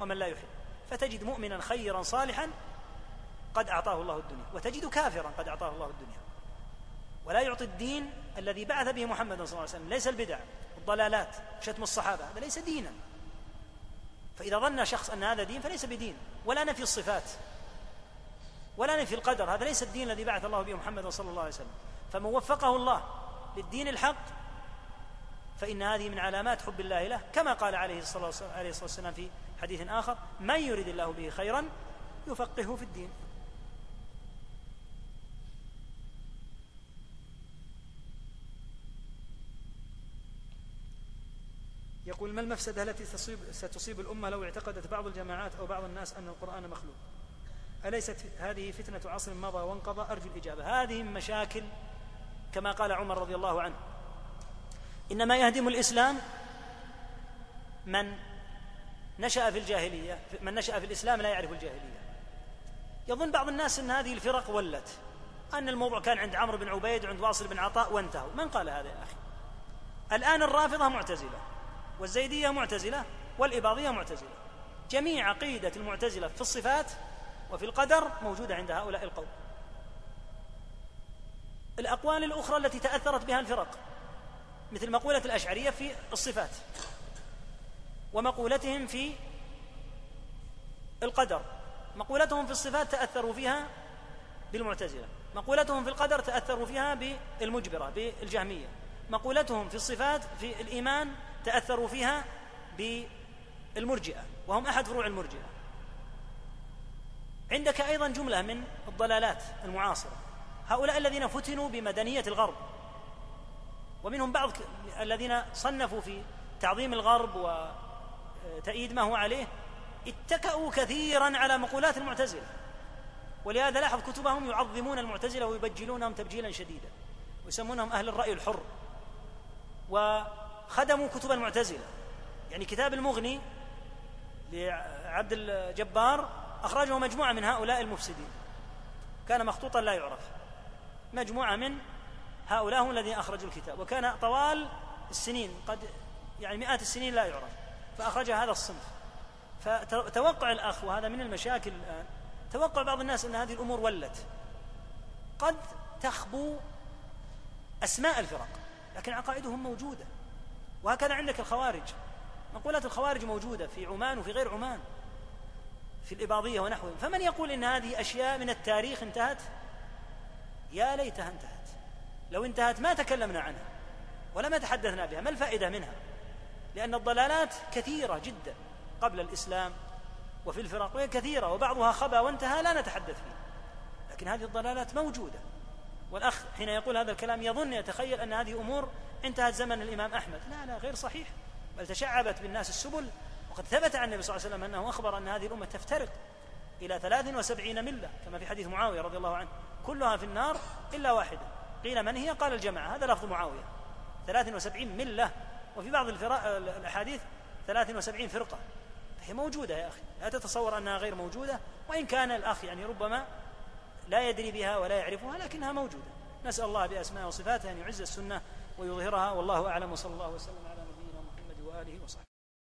ومن لا يحب. فتجد مؤمنا خيرا صالحا قد أعطاه الله الدنيا. وتجد كافرا قد أعطاه الله الدنيا. ولا يعطي الدين الذي بعث به محمد صلى الله عليه وسلم. ليس البدع الضلالات شتم الصحابة هذا ليس دينا. فإذا ظن شخص أن هذا دين فليس بدين. ولا نفي الصفات ولا نفي القدر هذا ليس الدين الذي بعث الله به محمد صلى الله عليه وسلم. فمن وفقه الله للدين الحق فإن هذه من علامات حب الله له كما قال عليه الصلاة والسلام في حديث آخر من يريد الله به خيرا يفقهه في الدين. يقول ما المفسدة التي تصيب ستصيب الأمة لو اعتقدت بعض الجماعات أو بعض الناس أن القرآن مخلوق؟ أليست هذه فتنة عصر مضى وانقضى؟ أرجو الإجابة. هذه مشاكل كما قال عمر رضي الله عنه. إنما يهدم الإسلام من نشأ في الجاهلية من نشأ في الإسلام لا يعرف الجاهلية. يظن بعض الناس أن هذه الفرق ولت أن الموضوع كان عند عمرو بن عبيد وعند واصل بن عطاء وانتهوا. من قال هذا يا أخي؟ الآن الرافضة معتزلة. والزيدية معتزلة والإباضية معتزلة. جميع عقيدة المعتزلة في الصفات وفي القدر موجودة عند هؤلاء القوم. الأقوال الأخرى التي تأثرت بها الفرق مثل مقولة الأشعرية في الصفات ومقولتهم في القدر. مقولتهم في الصفات تأثروا فيها بالمعتزلة مقولتهم في القدر تأثروا فيها بالمجبرة بالجهمية. مقولتهم في الصفات في الإيمان تأثروا فيها بالمرجئة وهم أحد فروع المرجئة. عندك أيضا جملة من الضلالات المعاصرة. هؤلاء الذين فتنوا بمدنية الغرب ومنهم بعض الذين صنفوا في تعظيم الغرب وتأييد ما هو عليه اتكأوا كثيرا على مقولات المعتزلة. ولهذا لاحظ كتبهم يعظمون المعتزلة ويبجلونهم تبجيلا شديدا ويسمونهم أهل الرأي الحر. وخدموا كتب المعتزلة. يعني كتاب المغني لعبد الجبار أخرجه مجموعة من هؤلاء المفسدين. كان مخطوطا لا يعرف. مجموعة من هؤلاء هم الذين أخرجوا الكتاب. وكان طوال السنين قد يعني مئات السنين لا يعرف. فأخرج هذا الصنف. فتوقع الأخ وهذا من المشاكل الآن توقع بعض الناس أن هذه الأمور ولت. قد تخبو أسماء الفرق لكن عقائدهم موجودة. وهكذا عندك الخوارج. مقولات الخوارج موجودة في عمان وفي غير عمان في الإباضية ونحوهم فمن يقول إن هذه أشياء من التاريخ انتهت؟ يا ليتها انتهت. لو انتهت ما تكلمنا عنها ولا ما تحدثنا بها. ما الفائدة منها؟ لأن الضلالات كثيرة جدا قبل الإسلام وفي الفرق وهي كثيرة وبعضها خبأ وانتهى لا نتحدث فيه. لكن هذه الضلالات موجودة. والأخ حين يقول هذا الكلام يظن يتخيل أن هذه أمور انتهت زمن الإمام أحمد. لا لا غير صحيح. بل تشعبت بالناس السبل. وقد ثبت عن النبي صلى الله عليه وسلم أنه أخبر أن هذه الأمة تفترق إلى ثلاث وسبعين ملة كما في حديث معاوية رضي الله عنه. كلها في النار إلا واحدة. قيل من هي؟ قال الجماعة. هذا لفظ معاوية. ثلاث وسبعين ملة. وفي بعض الأحاديث ثلاث وسبعين فرقة. فهي موجودة يا أخي. لا تتصور أنها غير موجودة. وإن كان الأخ يعني ربما لا يدري بها ولا يعرفها لكنها موجودة. نسأل الله بأسماء وصفاته أن يعز السنة ويظهرها والله أعلم وصلى الله وسلم على نبينا محمد وآله وصحبه.